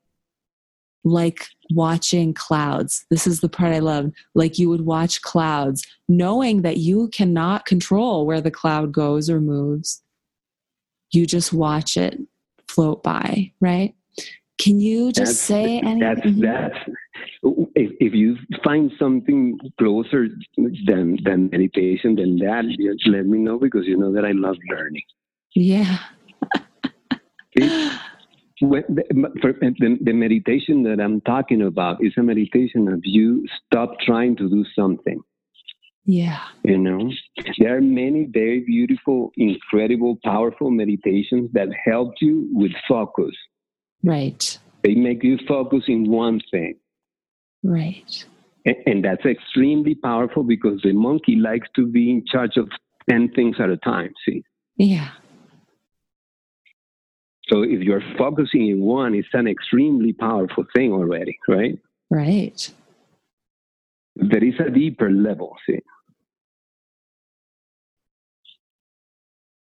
like watching clouds. This is the part I love. Like you would watch clouds, knowing that you cannot control where the cloud goes or moves. You just watch it float by, right? Can you just that's, say anything? That's, mm-hmm. that's, if, if you find something closer than, than meditation than that, just let me know because you know that I love learning. Yeah. the, for, the, the meditation that I'm talking about is a meditation of you stop trying to do something. Yeah. You know, there are many very beautiful, incredible, powerful meditations that help you with focus. Right. They make you focus in one thing. Right. And, and that's extremely powerful because the monkey likes to be in charge of 10 things at a time, see? Yeah. So if you're focusing in one, it's an extremely powerful thing already, right? Right. There is a deeper level, see.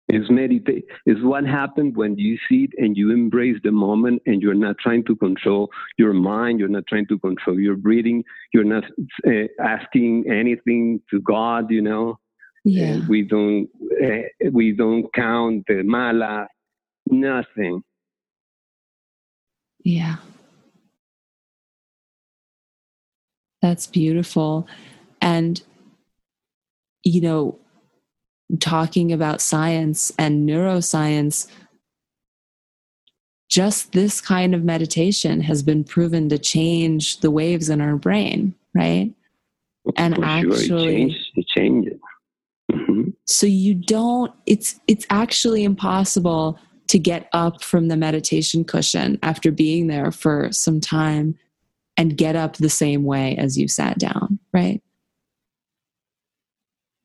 Is meditate is what happened when you sit and you embrace the moment and you're not trying to control your mind, you're not trying to control your breathing, you're not uh, asking anything to God, you know. Yeah. Uh, we don't uh, we don't count the mala Nothing. Yeah. That's beautiful. And, you know, talking about science and neuroscience, just this kind of meditation has been proven to change the waves in our brain, right? And actually, sure. it, changed, it changes. Mm-hmm. So you don't. It's it's actually impossible to get up from the meditation cushion after being there for some time and get up the same way as you sat down, right?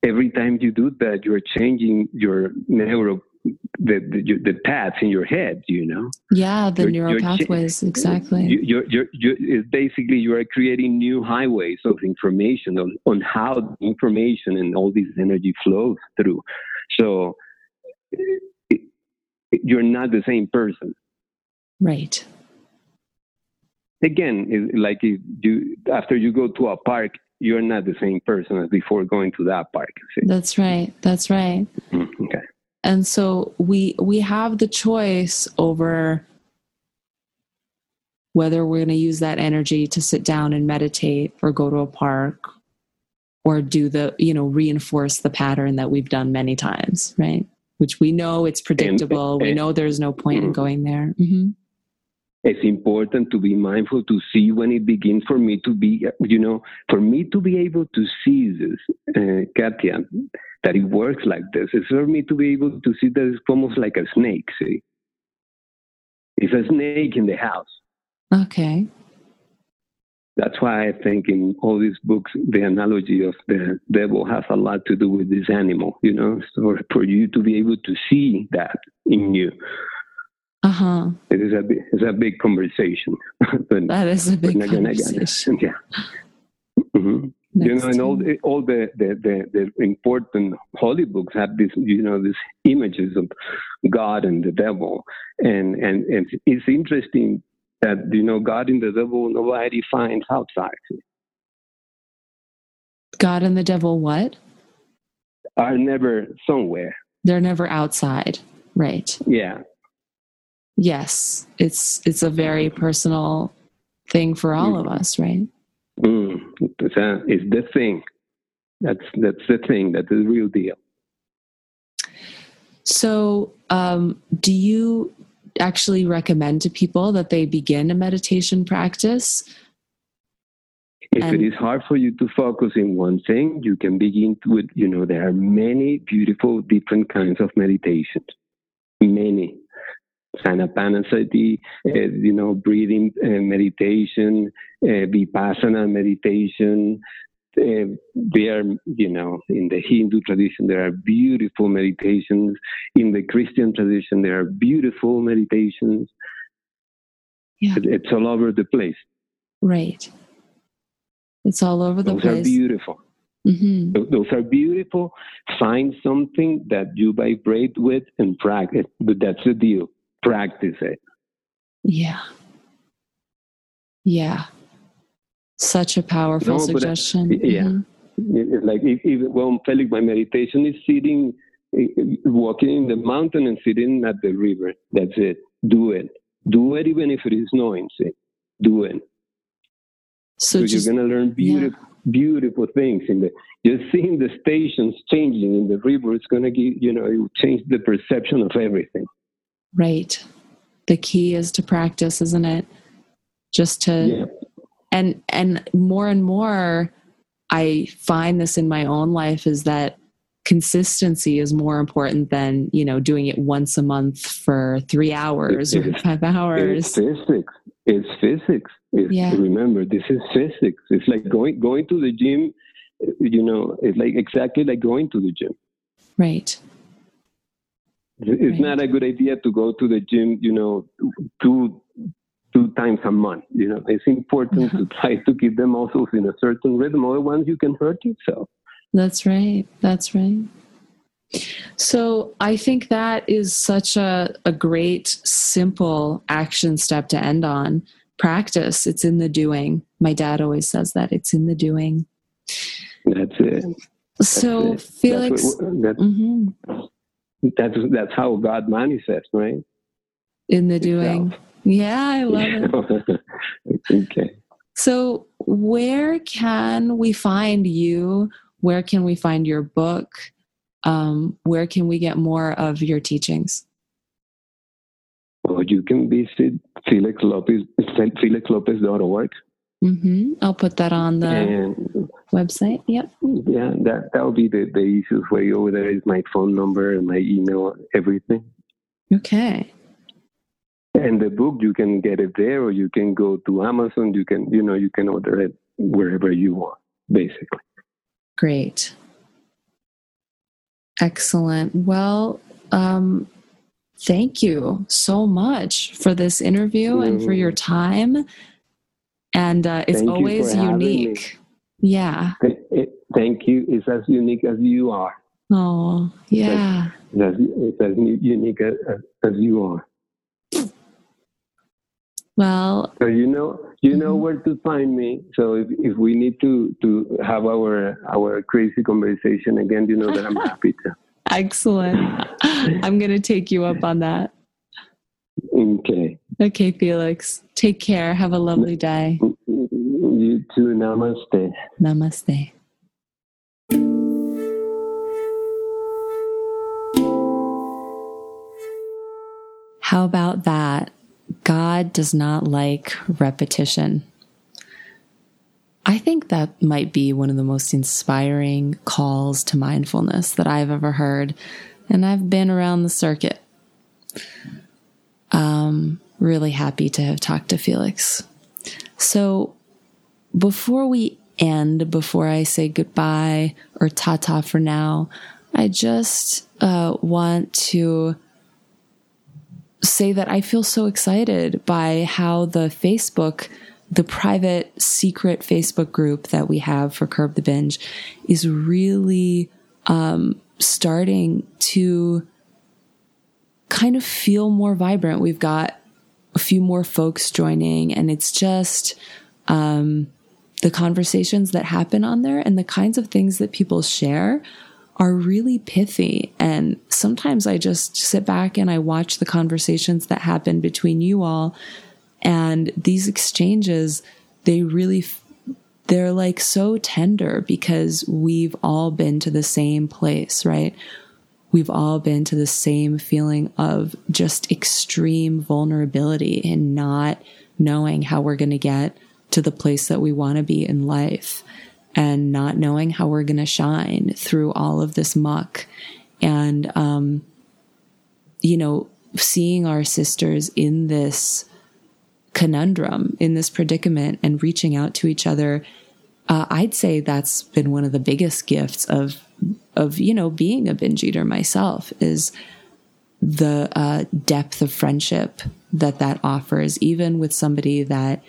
Every time you do that, you're changing your neuro the, the, the paths in your head, you know. Yeah, the you're, neural you're pathways, exactly. You're, you're, you're, it's basically you are creating new highways of information on, on how information and all this energy flows through. So you're not the same person. Right. Again, like if you after you go to a park, you're not the same person as before going to that park. See? That's right. That's right. Mm, okay. And so we we have the choice over whether we're going to use that energy to sit down and meditate or go to a park or do the you know reinforce the pattern that we've done many times right which we know it's predictable. And, and, we know there's no point mm-hmm. in going there. Mm-hmm. It's important to be mindful to see when it begins for me to be, you know, for me to be able to see this, uh, Katia, that it works like this. It's for me to be able to see that it's almost like a snake, see? It's a snake in the house. Okay. That's why I think in all these books, the analogy of the devil has a lot to do with this animal, you know, so for you to be able to see that in you. Uh huh. It is a big, it's a big conversation. but that is a big conversation. Yeah. Mm-hmm. you know, and all the, all the, the, the, the important holy books have this, you know, these images of God and the devil, and and and it's interesting that you know God and the devil nobody finds outside. God and the devil, what? Are never somewhere. They're never outside, right? Yeah. Yes, it's it's a very personal thing for all mm. of us, right? Mm. It's the thing. That's that's the thing. That's the real deal. So, um, do you actually recommend to people that they begin a meditation practice? If and, it is hard for you to focus in one thing, you can begin with, you know, there are many beautiful different kinds of meditations. Many. Anapanasati, uh, you know, breathing uh, meditation, uh, vipassana meditation. Uh, are, you know, in the Hindu tradition, there are beautiful meditations. In the Christian tradition, there are beautiful meditations. Yeah. It's all over the place. Right. It's all over the Those place. Those are beautiful. Mm-hmm. Those are beautiful. Find something that you vibrate with and practice. But that's the deal. Practice it. Yeah. Yeah. Such a powerful no, suggestion. But, yeah. Mm-hmm. Like if, if, well, Felix, my meditation is sitting, walking in the mountain and sitting at the river. That's it. Do it. Do it even if it is noisy. Do it. So, so just, you're gonna learn beautiful, yeah. beautiful things in the. Just seeing the stations changing in the river, it's gonna give you know, it will change the perception of everything. Right. The key is to practice, isn't it? Just to yeah. And and more and more I find this in my own life is that consistency is more important than, you know, doing it once a month for 3 hours or 5 hours. It's physics. It's physics. It's, yeah. Remember, this is physics. It's like going going to the gym. You know, it's like exactly like going to the gym. Right. It's right. not a good idea to go to the gym. You know, two two times a month. You know, it's important to try to keep the muscles in a certain rhythm. Otherwise, you can hurt yourself. That's right. That's right. So I think that is such a, a great, simple action step to end on. Practice. It's in the doing. My dad always says that it's in the doing. That's it. So that's it. Felix, that's, what, that's, mm-hmm. that's, that's how God manifests, right? In the doing. Yeah, I love it. okay. So, where can we find you? Where can we find your book? Um, where can we get more of your teachings? Well, you can visit Felix Lopez, felixlopez.org. Mm-hmm. I'll put that on the and, website. Yep. Yeah, that that will be the, the easiest way over there is my phone number and my email, everything. Okay. And the book, you can get it there, or you can go to Amazon. You can, you know, you can order it wherever you want, basically. Great. Excellent. Well, um, thank you so much for this interview mm. and for your mm-hmm. time. And uh, it's thank always unique. Yeah. Thank you. It's as unique as you are. Oh, yeah. It's as, it's as unique as, as you are. Well, so you know you know mm-hmm. where to find me. So if, if we need to to have our our crazy conversation again, you know that I'm happy to. Excellent. I'm going to take you up on that. Okay. Okay, Felix. Take care. Have a lovely day. You too. Namaste. Namaste. How about that? God does not like repetition. I think that might be one of the most inspiring calls to mindfulness that I've ever heard. And I've been around the circuit. Um, really happy to have talked to Felix. So before we end, before I say goodbye or ta ta for now, I just uh, want to say that I feel so excited by how the Facebook the private secret Facebook group that we have for Curb the Binge is really um, starting to kind of feel more vibrant. We've got a few more folks joining, and it's just um, the conversations that happen on there and the kinds of things that people share are really pithy. And sometimes I just sit back and I watch the conversations that happen between you all. And these exchanges, they really, they're like so tender because we've all been to the same place, right? We've all been to the same feeling of just extreme vulnerability and not knowing how we're going to get to the place that we want to be in life and not knowing how we're going to shine through all of this muck. And, um, you know, seeing our sisters in this conundrum, in this predicament, and reaching out to each other, uh, I'd say that's been one of the biggest gifts of, of you know, being a binge eater myself is the uh, depth of friendship that that offers, even with somebody that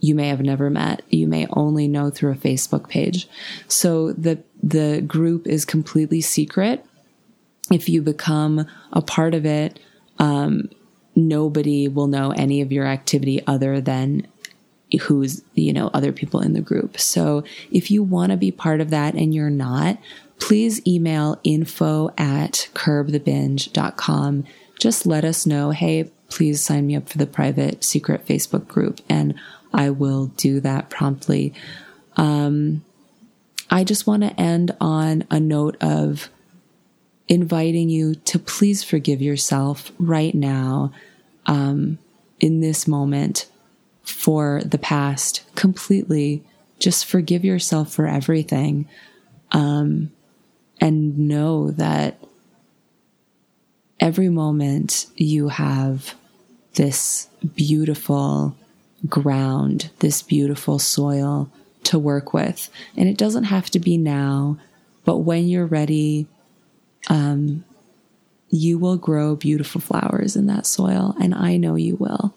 you may have never met. You may only know through a Facebook page. So the, the group is completely secret. If you become a part of it, um, nobody will know any of your activity other than who's, you know, other people in the group. So if you want to be part of that and you're not, please email info at curbthebinge.com. Just let us know, hey, please sign me up for the private secret Facebook group and I will do that promptly. Um, I just want to end on a note of inviting you to please forgive yourself right now, um, in this moment for the past completely. Just forgive yourself for everything. Um, and know that every moment you have this beautiful ground, this beautiful soil to work with. And it doesn't have to be now, but when you're ready, um, you will grow beautiful flowers in that soil. And I know you will.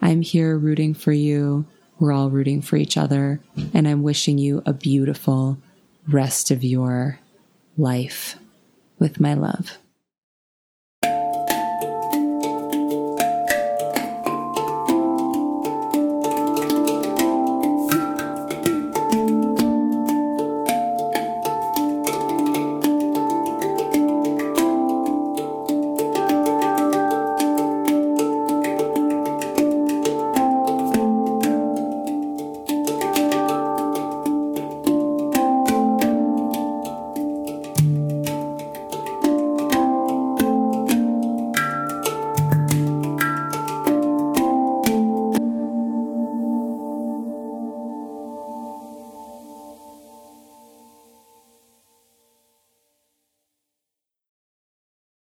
I'm here rooting for you. We're all rooting for each other. And I'm wishing you a beautiful rest of your life with my love.